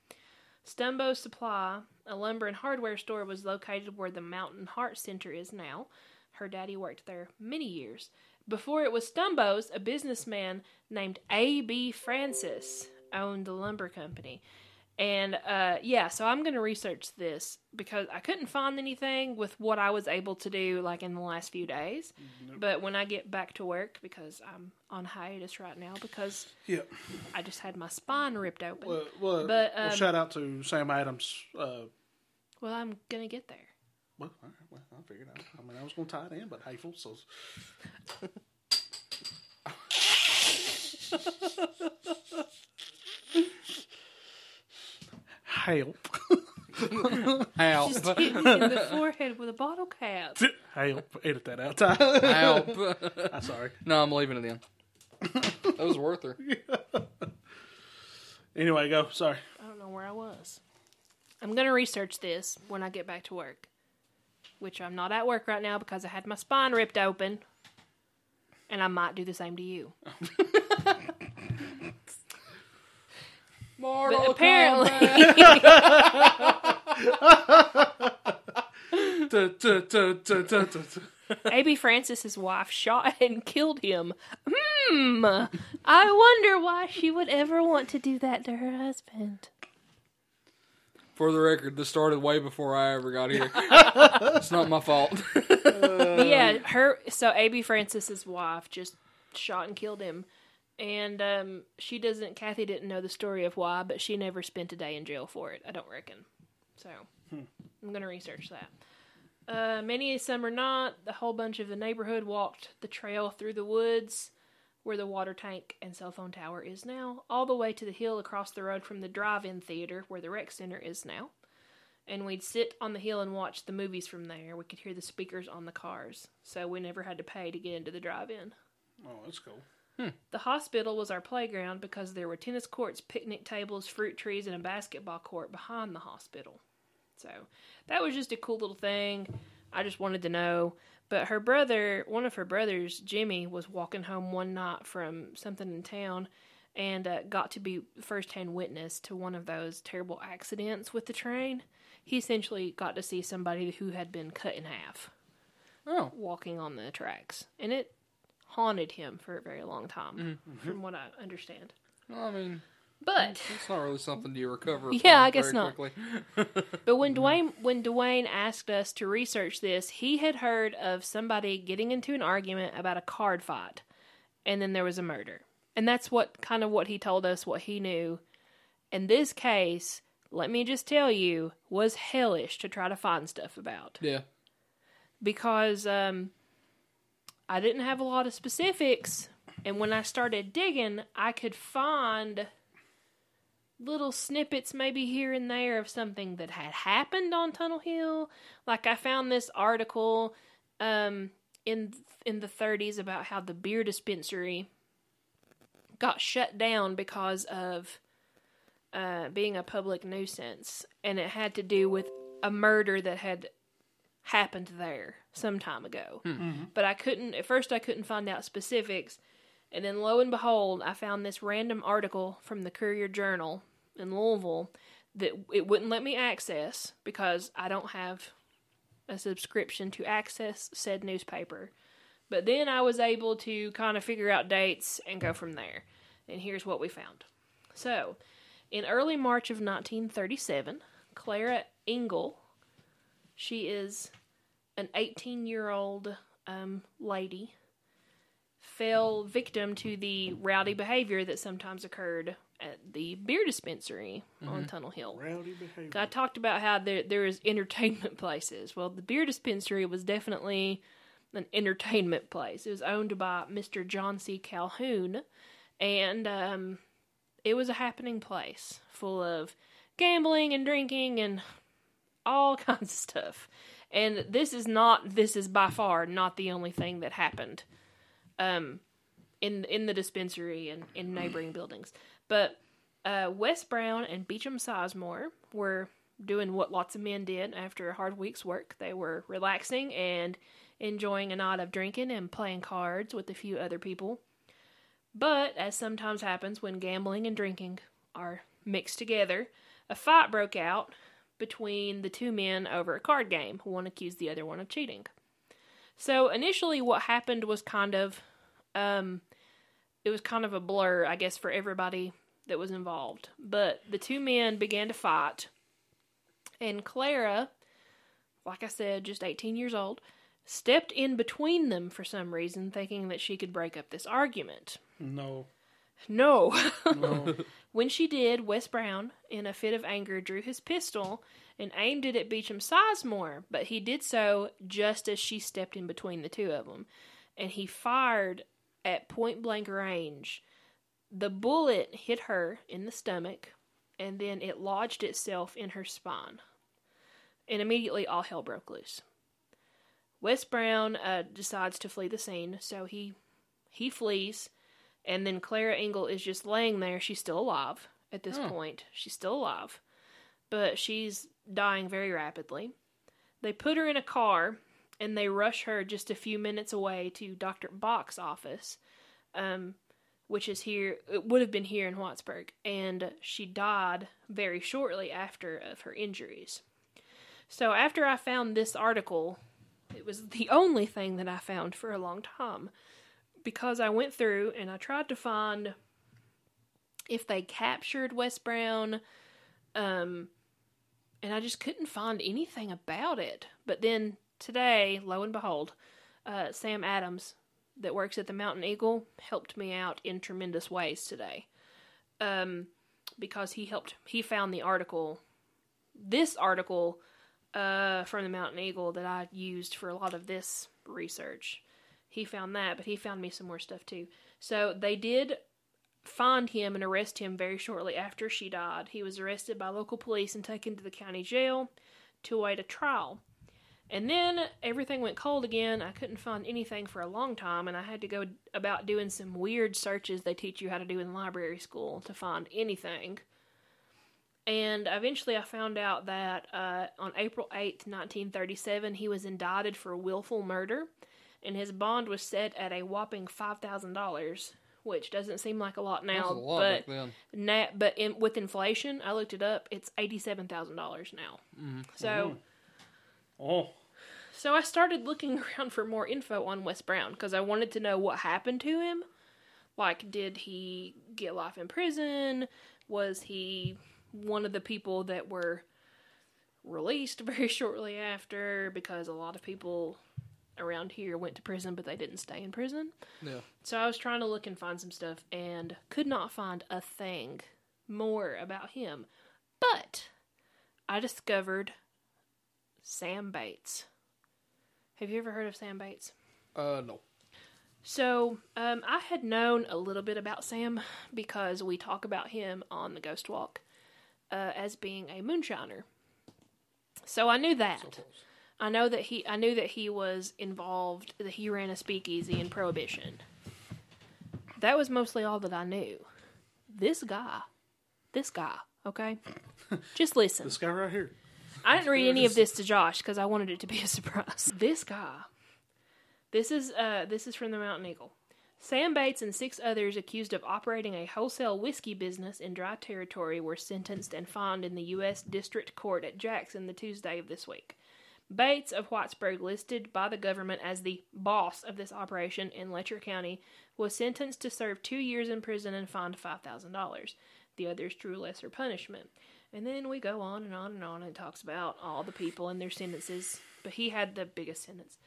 B: Stumbo Supply, a lumber and hardware store, was located where the Mountain Heart Center is now. Her daddy worked there many years. Before it was Stumbo's, a businessman named A.B. Francis owned the lumber company. And uh, yeah, so I'm going to research this because I couldn't find anything with what I was able to do like in the last few days. But when I get back to work, because I'm on hiatus right now, because
A: yeah.
B: I just had my spine ripped open.
A: Well, well,
B: But,
A: well,
B: um,
A: shout out to Sam Adams. Uh,
B: well, I'm going to get there.
A: well, all right, well, I figured out. I mean, I was going to tie it in, but hateful. So (laughs) help, (laughs)
C: Help.
B: Just hit me in the forehead with a bottle cap.
A: help. Edit that out.
C: Help.
A: I'm (laughs) ah, sorry.
C: no, I'm leaving it in. That was worth her. (laughs)
A: Anyway, go. Sorry.
B: I don't know where I was. I'm going to research this when I get back to work. Which I'm not at work right now because I had my spine ripped open. And I might do the same to you.
C: Mortal
B: But apparently. A.B. (laughs) Francis's wife shot and killed him. Hmm. I wonder why she would ever want to do that to her husband.
C: For the record, this started way before I ever got here. (laughs) it's not my fault.
B: Yeah, her so A.B. Francis's wife just shot and killed him, and um, she doesn't. Kathy didn't know the story of why, but she never spent a day in jail for it. I don't reckon. So I'm gonna research that. Uh, many a summer night, the whole bunch of the neighborhood walked the trail through the woods where the water tank and cell phone tower is now, all the way to the hill across the road from the drive-in theater where the rec center is now and we'd sit on the hill and watch the movies from there. We could hear the speakers on the cars, so we never had to pay to get into the drive-in.
A: Oh, that's cool.
B: The hospital was our playground because there were tennis courts, picnic tables, fruit trees, and a basketball court behind the hospital. So that was just a cool little thing. I just wanted to know. But her brother, one of her brothers, Jimmy, was walking home one night from something in town and uh, got to be firsthand witness to one of those terrible accidents with the train. He essentially got to see somebody who had been cut in half
C: oh,
B: walking on the tracks. And it haunted him for a very long time, from what I understand.
C: well, I mean,
B: But
C: it's not really something you recover. (laughs)
B: Yeah,
C: from
B: I guess
C: very
B: not.
C: Quickly. (laughs)
B: But when Dwayne when Dwayne asked us to research this, he had heard of somebody getting into an argument about a card fight, and then there was a murder, and that's what kind of what he told us what he knew. And this case, let me just tell you, was hellish to try to find stuff about
C: Yeah.
B: because um, I didn't have a lot of specifics, and when I started digging, I could find little snippets maybe here and there of something that had happened on Tunnel Hill. Like I found this article um, in in the 30s about how the beer dispensary got shut down because of uh, being a public nuisance, and it had to do with a murder that had happened there some time ago. Hmm. Mm-hmm. But I couldn't at first I couldn't find out specifics. And then lo and behold, I found this random article from the Courier Journal in Louisville that it wouldn't let me access because I don't have a subscription to access said newspaper. But then I was able to kind of figure out dates and go from there. And here's what we found. So, in early March of 1937, Clara Engel, she is an 18 year old um, lady, fell victim to the rowdy behavior that sometimes occurred at the beer dispensary on Tunnel Hill.
A: Rowdy behavior.
B: I talked about how there there is entertainment (laughs) places. Well, the beer dispensary was definitely an entertainment place. It was owned by Mr. John C. Calhoun, and um, it was a happening place full of gambling and drinking and all (laughs) kinds of stuff. And this is not this is by far not the only thing that happened um in in the dispensary and in neighboring buildings. But uh, Wes Brown and Beecham Sizemore were doing what lots of men did after a hard week's work. They were relaxing and enjoying a night of drinking and playing cards with a few other people. But, as sometimes happens when gambling and drinking are mixed together, a fight broke out between the two men over a card game. One accused the other one of cheating. So, initially, what happened was kind of, um, it was kind of a blur, I guess, for everybody that was involved. But the two men began to fight, and Clara, like I said, just 18 years old, stepped in between them for some reason, thinking that she could break up this argument.
A: No.
B: No.
A: No. (laughs)
B: when she did, Wes Brown, in a fit of anger, drew his pistol and aimed it at Beecham Sizemore, but he did so just as she stepped in between the two of them, and he fired at point blank range. The bullet hit her in the stomach, and then it lodged itself in her spine. And immediately all hell broke loose. Wes Brown uh, decides to flee the scene, so he he flees, and then Clara Engel is just laying there. She's still alive at this
C: Hmm.
B: point. She's still alive, but she's dying very rapidly. They put her in a car and they rush her just a few minutes away to Dr. Bach's office, um, which is here, it would have been here in Whitesburg, and she died very shortly after of her injuries. So after I found this article, it was the only thing that I found for a long time because I went through and I tried to find if they captured Wes Brown, um, and I just couldn't find anything about it. But then today, lo and behold, uh, Sam Adams, that works at the Mountain Eagle, helped me out in tremendous ways today. Um, because he helped, he found the article, this article uh, from the Mountain Eagle that I used for a lot of this research. He found that, but he found me some more stuff too. So they did find him and arrest him very shortly after she died. He was arrested by local police and taken to the county jail to await a trial. And then everything went cold again. I couldn't find anything for a long time, and I had to go about doing some weird searches they teach you how to do in library school to find anything. And eventually I found out that uh, on April 8th, 1937, he was indicted for willful murder, and his bond was set at a whopping $5,000, which doesn't seem like a lot now,
C: That's a lot
B: but
C: back then.
B: na- but in, with inflation, I looked it up, it's $87,000 now. Mm-hmm. So
A: oh. oh.
B: so I started looking (laughs) around for more info on Wes Brown because I wanted to know what happened to him. Like, did he get life in prison? Was he one of the people that were released (laughs) very shortly after? Because a lot of people around here went to prison, but they didn't stay in prison.
C: Yeah.
B: So I was trying to look and find some stuff and could not find a thing more about him. But I discovered Sam Bates. Have you ever heard of Sam Bates?
C: Uh, no.
B: So, um, I had known a little bit about Sam because we talk about him on the Ghost Walk uh, as being a moonshiner. So I knew that. I know that he. I knew that he was involved. That he ran a speakeasy in Prohibition. That was mostly all that I knew. This guy, this guy. Okay, (laughs) just listen.
A: This guy right here.
B: I didn't read any of this to Josh because I wanted it to be a (laughs) surprise. This guy. This is uh this is from the Mountain Eagle. Sam Bates and six others accused of operating a wholesale whiskey business in dry territory were sentenced and fined in the U.S. District Court at Jackson the Tuesday of this week. Bates of Whitesburg, listed by the government as the boss of this operation in Letcher County, was sentenced to serve two years in prison and fined $5,000. The others drew lesser punishment. And then we go on and on and on and it talks about all the people and their sentences, but he had the biggest sentence.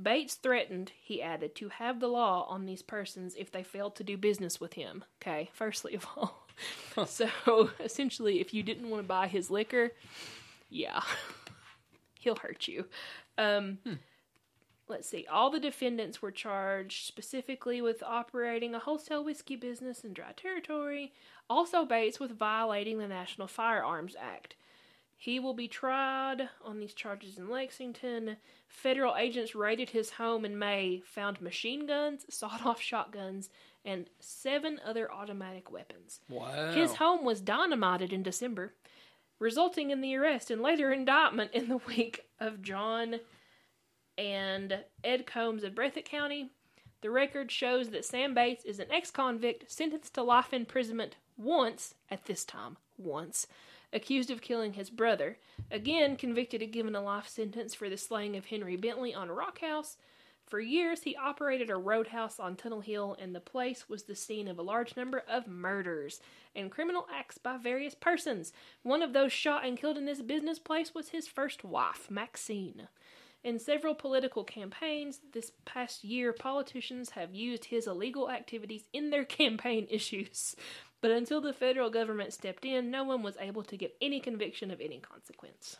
B: Bates threatened, he added, to have the law on these persons if they failed to do business with him. Okay, firstly of all. so (laughs) essentially, if you didn't want to buy his liquor, yeah, (laughs) he'll hurt you. Um, Let's see. All the defendants were charged specifically with operating a wholesale whiskey business in dry territory. Also, Bates with violating the National Firearms Act. He will be tried on these charges in Lexington. Federal agents raided his home in May, found machine guns, sawed off shotguns, and seven other automatic weapons.
C: Wow.
B: His home was dynamited in December, resulting in the arrest and later indictment in the week of John and Ed Combs of Breathitt County. The record shows that Sam Bates is an ex convict sentenced to life imprisonment once, at this time, once, accused of killing his brother. Again, convicted and given a life sentence for the slaying of Henry Bentley on Rock House. For years, he operated a roadhouse on Tunnel Hill, and the place was the scene of a large number of murders and criminal acts by various persons. One of those shot and killed in this business place was his first wife, Maxine. In several political campaigns this past year, politicians have used his illegal activities in their (laughs) campaign issues. But until the federal government stepped in, no one was able to get any conviction of any consequence.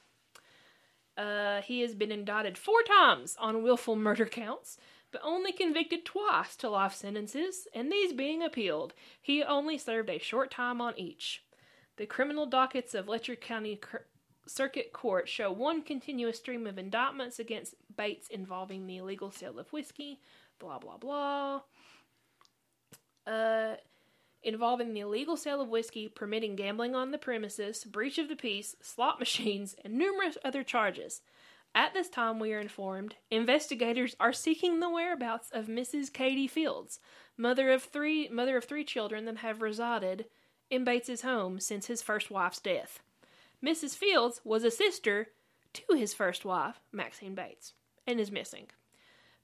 B: Uh, he has been indicted four times on willful murder counts, but only convicted twice to life sentences, and these being appealed. He only served a short time on each. The criminal dockets of Letcher County Circuit Court show one continuous stream of indictments against Bates involving the illegal sale of whiskey, blah blah blah. Uh, involving the illegal sale of whiskey, permitting gambling on the premises, breach of the peace, slot machines, and numerous other charges. At this time, we are informed investigators are seeking the whereabouts of Mrs. Katie Fields, mother of three mother of three children that have resided in Bates's home since his first wife's death. Mrs. Fields was a sister to his first wife, Maxine Bates, and is missing.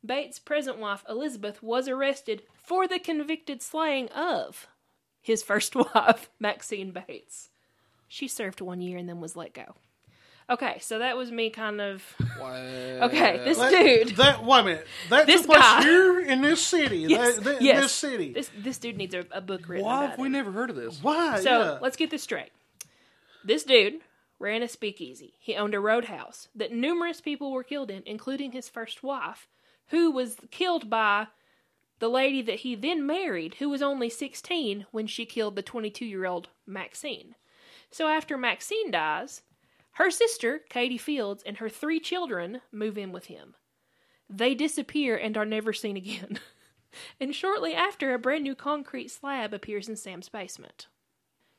B: Bates' present wife, Elizabeth, was arrested for the convicted slaying of his first (laughs) wife, Maxine Bates. She served one year and then was let go. Okay, so that was me kind of.
C: Wow.
B: Okay, this
A: That-
B: dude.
A: That wait a minute. That
B: This
A: took place
B: guy.
A: here in this city.
B: Yes,
A: that, that,
B: yes.
A: This city.
B: This this dude needs a, a book written
C: Why
B: about
C: have we
B: him.
C: never heard of this?
A: Why?
B: So
A: yeah.
B: let's get this straight. This dude ran a speakeasy. He owned a roadhouse that numerous people were killed in, including his first wife, who was killed by the lady that he then married, who was only 16 when she killed the 22 year old Maxine. So after Maxine dies, her sister, Katie Fields, and her three children move in with him. They disappear and are never seen again. (laughs) and shortly after, a brand new concrete slab appears in Sam's basement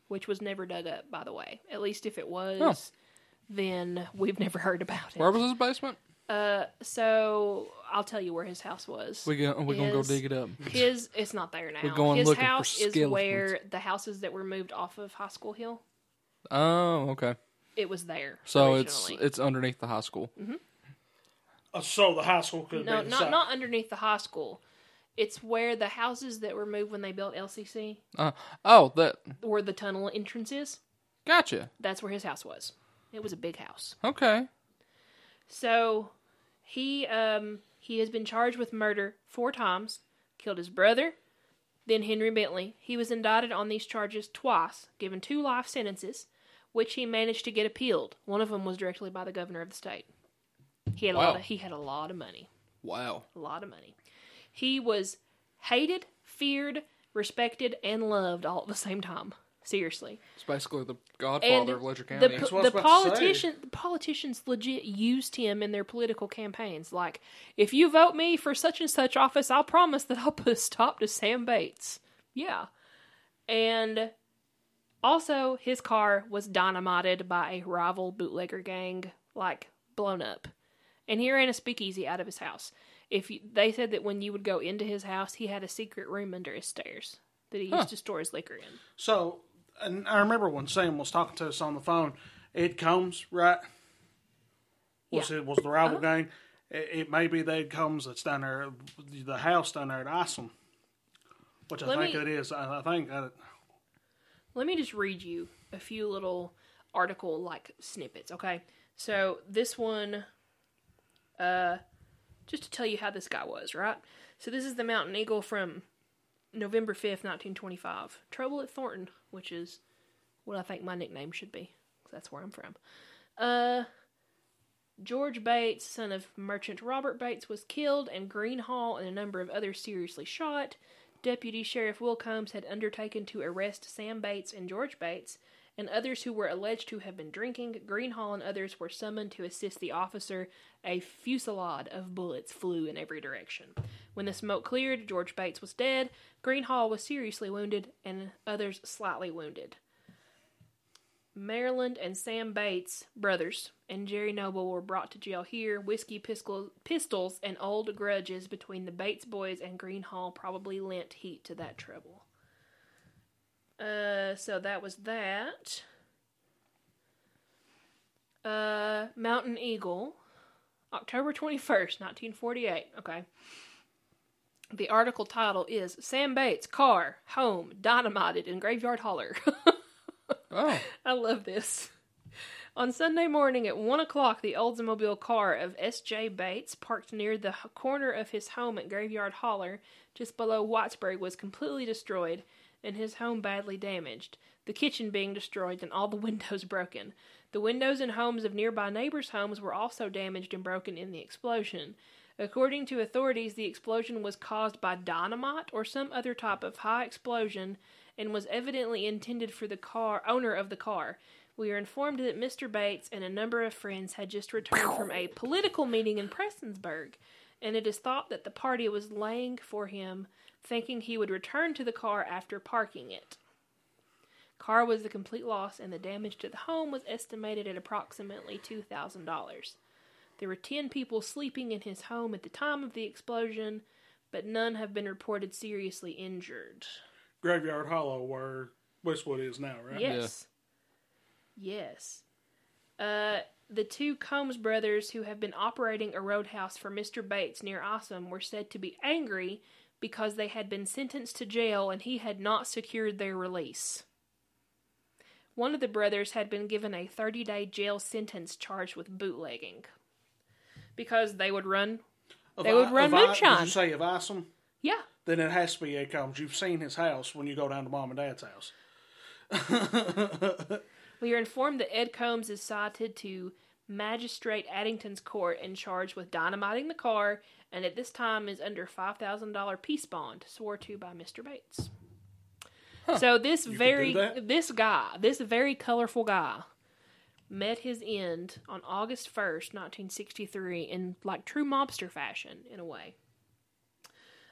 B: which was never dug up, by the way. At least if it was,
C: Huh.
B: then we've never heard about it.
C: Where was his basement?
B: Uh, so I'll tell you where his house was.
C: We go, we gonna go
B: Is-
C: dig it up.
B: His it's not there now.
C: We're going
B: his
C: looking for
B: house is where the houses that were moved off of High School Hill.
C: Oh, okay.
B: It was there.
C: So it's
B: originally.
C: it's underneath the high school.
A: Uh, so the high school could
B: no,
A: be
B: not not underneath the high school. It's where the houses that were moved when they built LCC,
C: Uh, oh, that
B: where the tunnel entrance is.
C: gotcha.
B: That's where his house was. It was a big house.
C: Okay.
B: So he um he has been charged with murder four times, killed his brother, then Henry Bentley. He was indicted on these charges twice, given two life sentences, which he managed to get appealed. One of them was directly by the governor of the state. He had a lot of he had a lot of money.
C: Wow.
B: A lot of money. He was hated, feared, respected, and loved all at the same time. Seriously.
C: It's basically the godfather
B: And
C: of Letcher
B: the, po-
A: That's what I
B: the
A: was about to say.
B: politician the politicians legit used him in their political campaigns. Like if you vote me for such and such office i'll promise that i'll put a stop to sam bates. Yeah. And also his car was dynamited by a rival bootlegger gang like blown up. And he ran a speakeasy out of his house. If you, they said that when you would go into his house he had a secret room under his stairs that he used
C: Huh.
B: to store his liquor in.
A: So, and I remember when Sam was talking to us on the phone. Ed Combs, right? Was
B: Yeah.
A: it was the rival gang? It, it may be the Ed Combs that's down there, the house down there at Isom, which I
B: Let
A: think
B: me-
A: it is. I, I think uh,
B: Let me just read you a few little article like snippets, okay? So this one, uh, just to tell you how this guy was, right? So this is the Mountain Eagle from November fifth, nineteen twenty-five. Trouble at Thornton, which is what I think my nickname should be, because That's where I'm from. Uh, George Bates, son of merchant Robert Bates, was killed, and Greenhall and a number of others seriously shot. Deputy Sheriff Will Combs had undertaken to arrest Sam Bates and George Bates and others who were alleged to have been drinking. Greenhall and others were summoned to assist the officer. A fusillade of bullets flew in every direction. When the smoke cleared, George Bates was dead, Greenhall was seriously wounded, and others slightly wounded. Maryland and Sam Bates, brothers, and Jerry Noble were brought to jail here. Whiskey, pistol, pistols, and old grudges between the Bates boys and Greenhall probably lent heat to that trouble. Uh, so that was that. Uh, Mountain Eagle, October 21st, 1948. Okay. The article title is Sam Bates, Car, Home, Dynamited in Graveyard Holler. (laughs)
C: Oh,
B: I love this. On Sunday morning at 1 o'clock, the Oldsmobile car of S.J. Bates, parked near the corner of his home at Graveyard Holler, just below Whitesburg, was completely destroyed and his home badly damaged, the kitchen being destroyed and all the (laughs) windows broken. The windows and homes of nearby neighbors' homes were also damaged and broken in the explosion. According to authorities, the explosion was caused by dynamite or some other type of high explosion and was evidently intended for the car owner of the car. We are informed that Mr. Bates and a number of friends had just returned from a political meeting in Prestonsburg, and it is thought that the party was laying for him, thinking he would return to the car after parking it. Car was a complete loss, and the damage to the home was estimated at approximately $2,000. There were 10 people sleeping in his home at the time of the explosion, but none have been reported seriously injured.
A: Graveyard Hollow, where Westwood is now, right?
B: Yes. Yes. Uh, the two Combs brothers who have been operating a roadhouse for Mr. Bates near Isom were said to be angry because they had been sentenced to jail and he had not secured their release. One of the brothers had been given a 30 day jail sentence charged with bootlegging because they would run.
A: Of
B: They would
A: I-
B: run
A: of I-
B: moonshine.
A: Did you say of Isom?
B: Yeah.
A: Then it has to be A Combs. You've seen his house when you go down to mom and dad's house. (laughs)
B: We are informed that Ed Combs is cited to Magistrate Addington's court and charged with dynamiting the car, and at this time is under five thousand dollar peace bond swore to by Mr. Bates. So this
A: do
B: very this guy, this very colorful guy, met his end on August first, nineteen sixty three, in like true mobster fashion, in a way.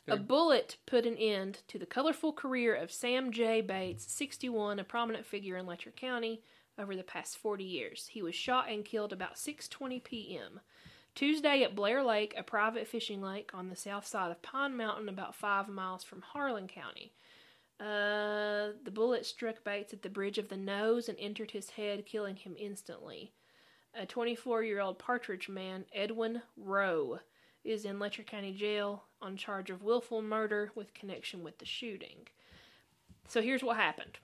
B: A bullet put an end to the colorful career of Sam J. Bates, 61, a prominent figure in Letcher County over the past 40 years. He was shot and killed about 6:20 p.m. Tuesday at Blair Lake, a private fishing lake on the south side of Pine Mountain, about five miles from Harlan County. Uh, the bullet struck Bates at the bridge of the nose and entered his head, killing him instantly. A 24 year old Partridge man, Edwin Rowe, is in Letcher County Jail on charge of willful murder with connection with the shooting. So here's what happened.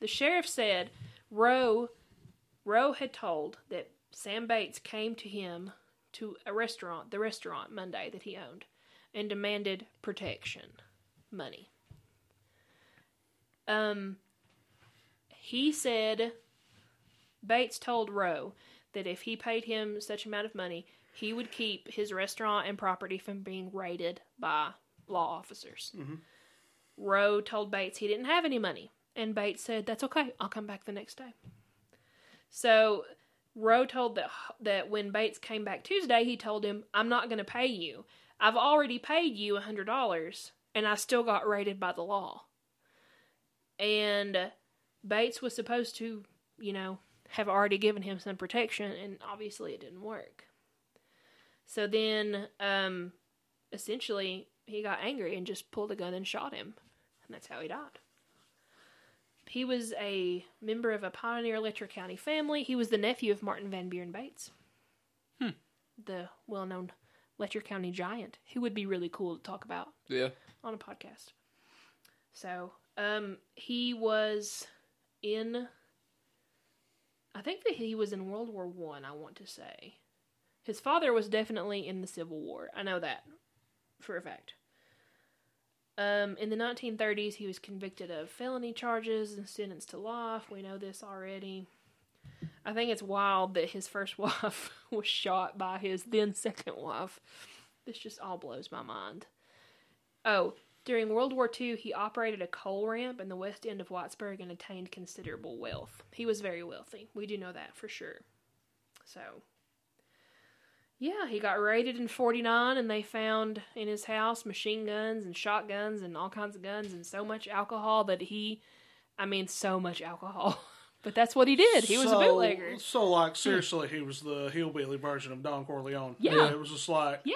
B: The sheriff said Rowe Rowe had told that Sam Bates came to him to a restaurant, the restaurant Monday that he owned, and demanded protection, money. Um he said Bates told Rowe that if he paid him such amount of money, he would keep his restaurant and property from being raided by law officers. Rowe told Bates he didn't have any money, and Bates said, "That's okay. I'll come back the next day." So Rowe told that that when Bates came back Tuesday, he told him, "I'm not going to pay you. I've already paid you a hundred dollars, and I still got raided by the law." And Bates was supposed to, you know, have already given him some protection, and obviously it didn't work. So then, um, essentially, he got angry and just pulled a gun and shot him, and that's how he died. He was a member of a pioneer Letcher County family. He was the nephew of Martin Van Buren Bates, the well-known Letcher County giant, who would be really cool to talk about
C: yeah.
B: on a podcast. So, um, he was in. I think that he was in World War One. I, want to say, his father was definitely in the Civil War. I know that for a fact. Um, in the 1930s, he was convicted of felony charges and sentenced to life. We know this already. I think it's wild that his first (laughs) wife was shot by his then second wife. This just all blows my mind. Oh, During World War II, he operated a coal ramp in the west end of Whitesburg and attained considerable wealth. He was very wealthy. We do know that for sure. So, yeah, he got raided in 49 and they found in his house machine guns and shotguns and all kinds of guns and so much alcohol that he, I mean, so much alcohol. (laughs) but that's what he did. He was a
A: So-
B: bootlegger.
A: So, like, seriously, he was the hillbilly version of Don Corleone.
B: Yeah.
A: It was just like,
B: Yeah.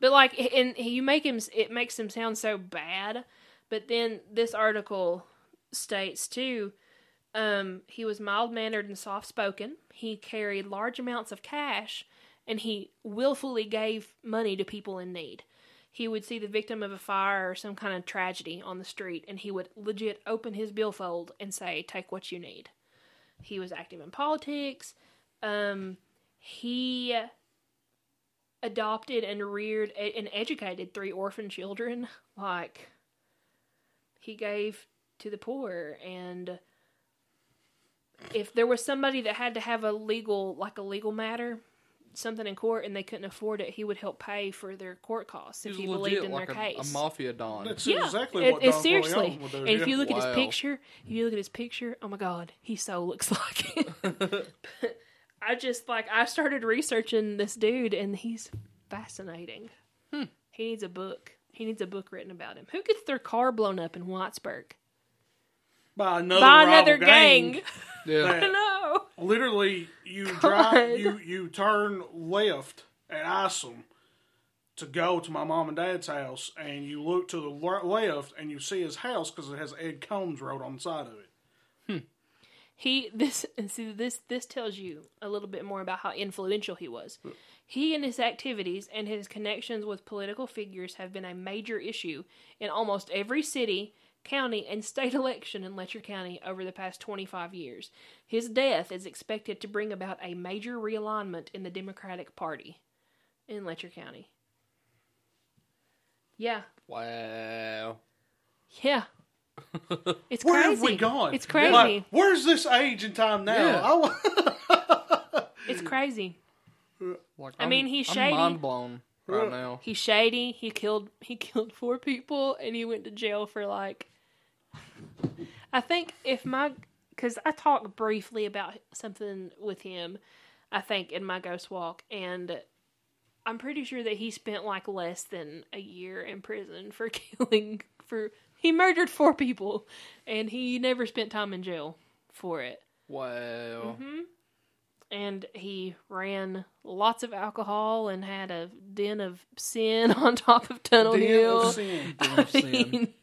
B: But like, and you make him, it makes him sound so bad. But then this article states too, um, he was mild mannered and soft spoken. He carried large amounts of cash, and he willfully gave money to people in need. He would see the victim of a fire or some kind of tragedy on the street, and he would legit open his billfold and say, "Take what you need." He was active in politics. Um, he adopted and reared a- and educated three orphan children. Like, he gave to the poor. And if there was somebody that had to have a legal, like a legal matter, something in court, and they couldn't afford it, he would help pay for their court costs if
C: He
B: he believed
C: legit
B: in
C: like
B: their
C: a, a mafia don.
A: that's
B: yeah,
A: exactly
B: it,
A: what
B: it-
A: Don
B: seriously.
A: Corleone would.
B: And if you look at his picture, if you look at his picture, oh my god, he so looks (laughs) like it. (laughs) I just like I started researching this dude, and he's fascinating.
C: Hmm.
B: He needs a book. He needs a book written about him. Who gets their car blown up in Whitesburg
A: by another,
B: by another gang? (laughs)
C: Yeah. (laughs)
B: I know.
A: literally you
B: God.
A: drive you you turn left at Isom to go to my mom and dad's house and you look to the left and you see his house because it has Ed Combs Road on the side of it
B: He this and see this this tells you a little bit more about how influential he was. He and his activities and his connections with political figures have been a major issue in almost every city, county, and state (laughs) election in Letcher County over the past 25 years. His death is expected to bring about a major realignment in the Democratic Party in Letcher County. Yeah.
C: Wow.
B: Yeah. (laughs) It's
A: where
B: crazy.
A: have we gone
B: It's crazy.
A: Like, where's this age and time now
C: Yeah.
A: I wa- (laughs)
B: It's crazy.
C: Like,
B: I
C: I'm-
B: mean, he's shady.
C: I'm
B: shady.
C: mind blown right now.
B: He's shady. He killed he killed four people and he went to jail for like I think if my cuz I talked briefly about something with him I think in my ghost walk and I'm pretty sure that he spent like less than a year in prison for (laughs) killing for he murdered four people and he never spent time in jail for it
C: Wow. Mm-hmm.
B: and he ran lots of alcohol and had a den of sin (laughs) on top of Tunnel
A: Den of
B: Hill.
A: sin.
C: Of (laughs)
B: I
C: sin.
B: mean,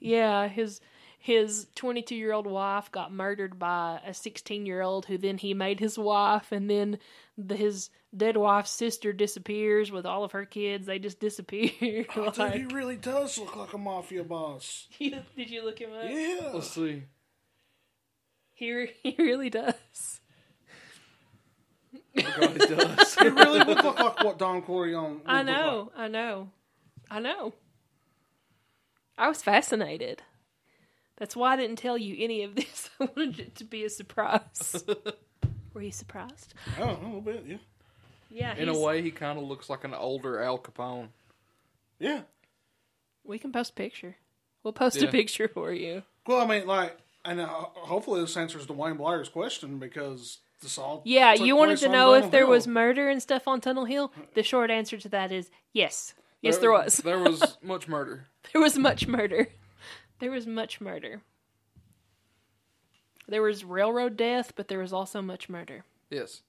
B: yeah, his his 22 year old wife got murdered by a 16 year old who then he made his wife, and then the, his dead wife's sister disappears with all of her kids. They just (laughs) disappear.
A: Oh, dude, he really does look like a mafia boss (laughs)
B: did you look him up?
A: yeah
C: Let's see.
B: He re- (laughs) he really does.
C: Oh, God, it does.
A: he really would look like what Don Corleone
B: I
A: look like.
B: know, I know, I know. I was fascinated. That's why I didn't tell you any of this. (laughs) I wanted it to be a surprise. (laughs) Were you surprised?
A: Oh, a little bit yeah
B: Yeah,
C: In a
B: he's-
C: way, he kind of looks like an older Al Capone.
A: yeah
B: We can post a picture. We'll post a picture for you.
A: Well, I mean, like, and uh, hopefully this answers Dwayne Blair's question because this all.
B: Yeah,
A: took
B: you wanted
A: place
B: to
A: on
B: know if
A: Tunnel
B: there
A: Hill.
B: was murder and stuff on Tunnel Hill. The short answer to that is yes. Yes, there was.
C: There was (laughs) much murder.
B: There was much murder. There was much murder. There was railroad death, but there was also much murder.
C: Yes.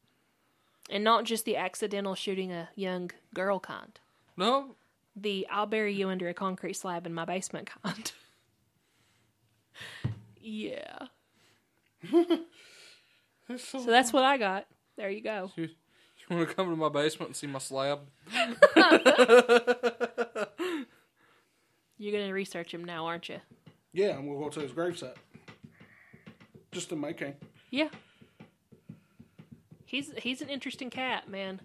B: And not just the accidental shooting a young girl kind.
C: No.
B: The I'll bury you under a concrete slab in my basement kind. (laughs) yeah. (laughs)
A: so,
B: So that's what I got. There you go.
C: You, you want to come to my basement and see my slab? (laughs)
B: You're going to research him now, aren't you?
A: yeah, I'm gonna go to his gravesite just to make him.
B: Yeah. He's he's an interesting cat, man.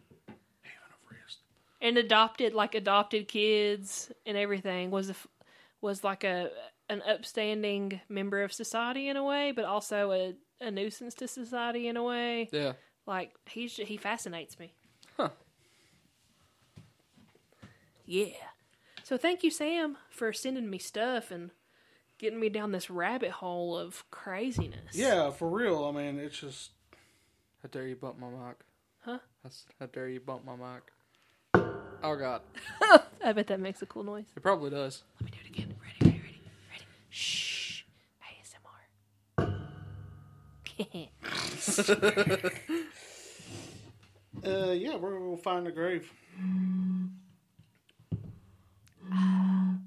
B: And adopted like adopted kids and everything was a, was like a an upstanding member of society in a way, but also a, a nuisance to society in a way.
C: Yeah.
B: Like he's he fascinates me.
C: Huh.
B: Yeah. So thank you, Sam, for sending me stuff and getting me down this rabbit hole of craziness.
A: Yeah, for real. I mean, it's just
C: How dare you bump my mic?
B: Huh?
C: That's, how dare you bump my mic? Oh God, (laughs)
B: I bet that makes a cool noise.
C: it probably does.
B: Let me do it again. Ready, ready, ready, ready. Shh. ASMR. (laughs)
A: uh, yeah, we're gonna find the grave. (sighs)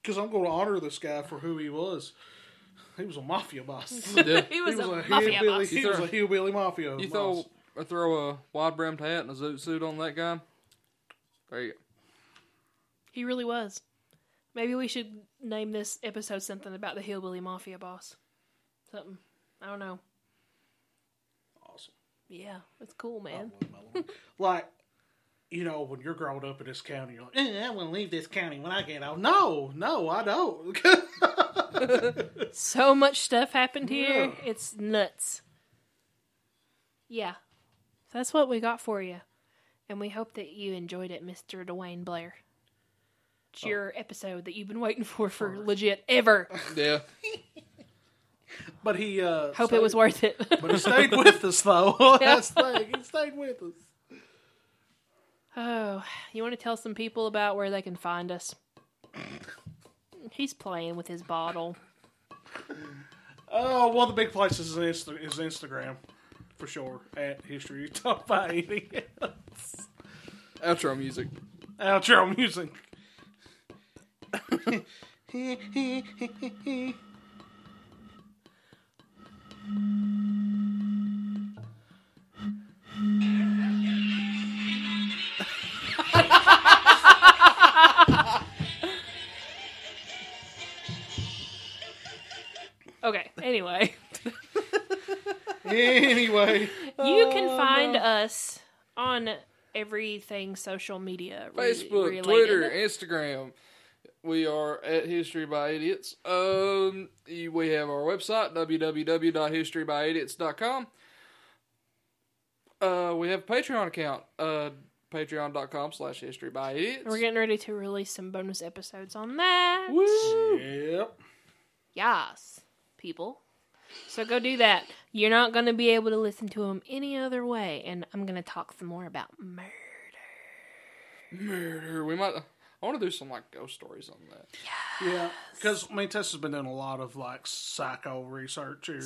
A: Because I'm going to honor this guy for who he was. He was a mafia boss. (laughs)
C: Yeah. (laughs)
B: he was
A: he was
B: a,
A: a,
B: mafia
A: hillbilly.
B: boss.
A: He was a hillbilly mafia.
C: You
A: boss.
C: throw or throw a wide brimmed hat and a zoot suit on that guy. There you go.
B: He really was. Maybe we should name this episode something about the hillbilly mafia boss. Something. I don't know.
A: Awesome.
B: Yeah, it's cool, man. (laughs)
A: like, you know, when you're growing up in this county, you're like, eh, I want to leave this county when I get out. No, no, I don't. (laughs)
B: So much stuff happened here.
A: Yeah.
B: It's nuts. Yeah. That's what we got for you. And we hope that you enjoyed it, Mr. Dwayne Blair. It's your episode that you've been waiting for for legit ever. (laughs)
C: Yeah.
A: but he, uh,
B: Hope
A: stayed,
B: it was worth it.
A: But he stayed with us, though. That's the thing. He stayed with us.
B: Oh, you want to tell some people about where they can find us? He's playing with his bottle.
A: Oh, one of the big places is, Insta- is Instagram, for sure. At History Told by Idiots.
C: Outro music.
A: Outro music. (laughs)
B: Okay, anyway.
A: anyway,
B: You can find us on everything social media. re-
C: Facebook,
B: related.
C: Twitter, Instagram. We are at History by Idiots. Um, we have our website www.historybyidiots.com. Uh, we have a Patreon account. Uh, patreon.com slash history by idiots.
B: We're getting ready to release some bonus episodes on that. Woo!
A: yep.
B: Yes, people. So go do that. You're not going to be able to listen to them any other way. And I'm going to talk some more about murder.
C: Murder. We might. I want to do some like ghost stories on that. Yes.
A: Yeah, because I mean, Tessa's been doing a lot of like psycho research or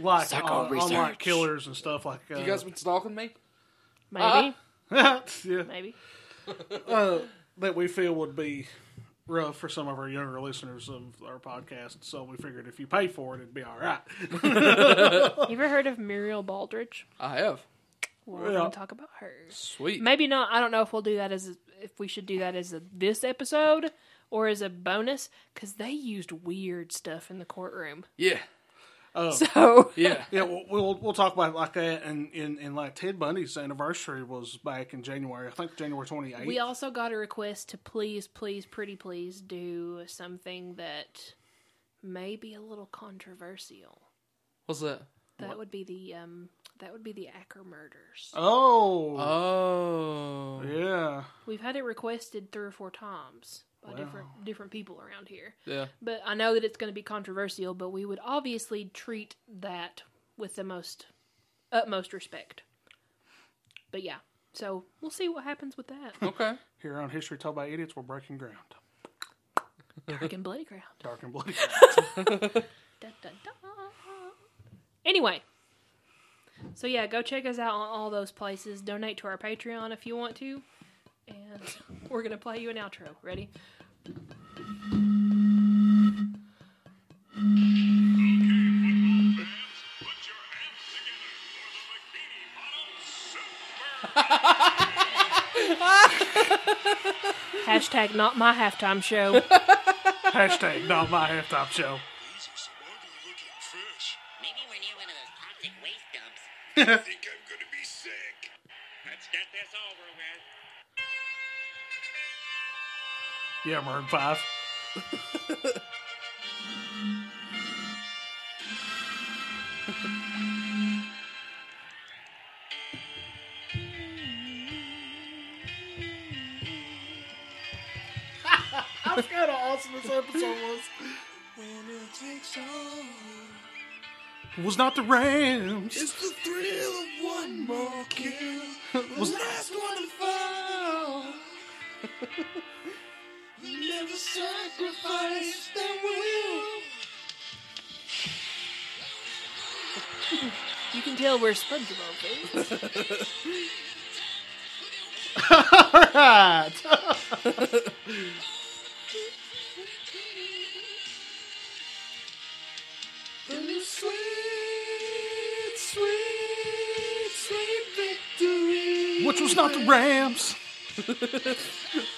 A: like
B: Psycho
A: on, on, like
B: research.
A: killers and stuff like. Uh,
C: You guys been stalking me?
B: Maybe. (laughs)
A: yeah,
B: Maybe. (laughs)
A: uh, that we feel would be rough for some of our younger listeners of our podcast. So we figured if you pay for it, it'd be all right. (laughs)
B: You ever heard of Muriel Baldridge?
C: I have.
B: Well, we're
A: Yeah.
B: going to talk about her.
C: Sweet.
B: Maybe not. I don't know if we'll do that as a, if we should do that as a, this episode or as a bonus because they used weird stuff in the courtroom.
C: Yeah.
A: Oh.
B: So (laughs)
C: Yeah.
A: Yeah, we'll, we'll we'll talk about it like that. And in, in like Ted Bundy's anniversary was back in January. I think January twenty eighth.
B: we also got a request to please, please, pretty please do something that may be a little controversial.
C: What's that?
B: That would be the um that would be the Acker murders.
A: Oh,
C: Oh.
A: yeah.
B: We've had it requested three or four times by
A: Wow.
B: different different people around here.
C: Yeah.
B: But I know that it's going to be controversial, but we would obviously treat that with the most utmost respect. But yeah, so we'll see what happens with that. (laughs)
C: Okay.
A: Here on History Told by Idiots, we're breaking ground.
B: Dark and bloody ground. (laughs)
A: Dark and bloody.
B: Da, da, da. Anyway, so yeah, go check us out on all those places. Donate to our Patreon if you want to, and (laughs) we're gonna play you an outro. Ready?
D: Put your hands (laughs) together for the Bikini Bottom Super.
B: Hashtag not my halftime show. (laughs)
A: Hashtag not my halftime show.
D: These are some ugly-looking fish.
E: Maybe we're near one of those toxic waste dumps.
A: Yeah, Maroon Five. awesome this episode was. Was not the Rams.
C: It's the thrill of one more kill.
A: Was
C: last one to fall. (laughs) Never sacrifice the will. (laughs)
B: You can tell where SpongeBob (laughs) is.
A: right.
C: Sweet, sweet, sweet victory.
A: Which was not the Rams. (laughs)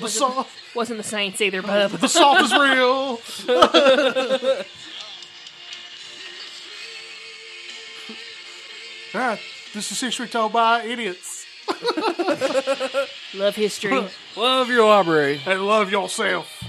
A: the salt.
B: Wasn't the Saints either, bub. (laughs)
A: The salt is real. (laughs) Alright, this is history told by idiots.
B: Love history. (laughs)
C: Love your library.
A: And love yourself.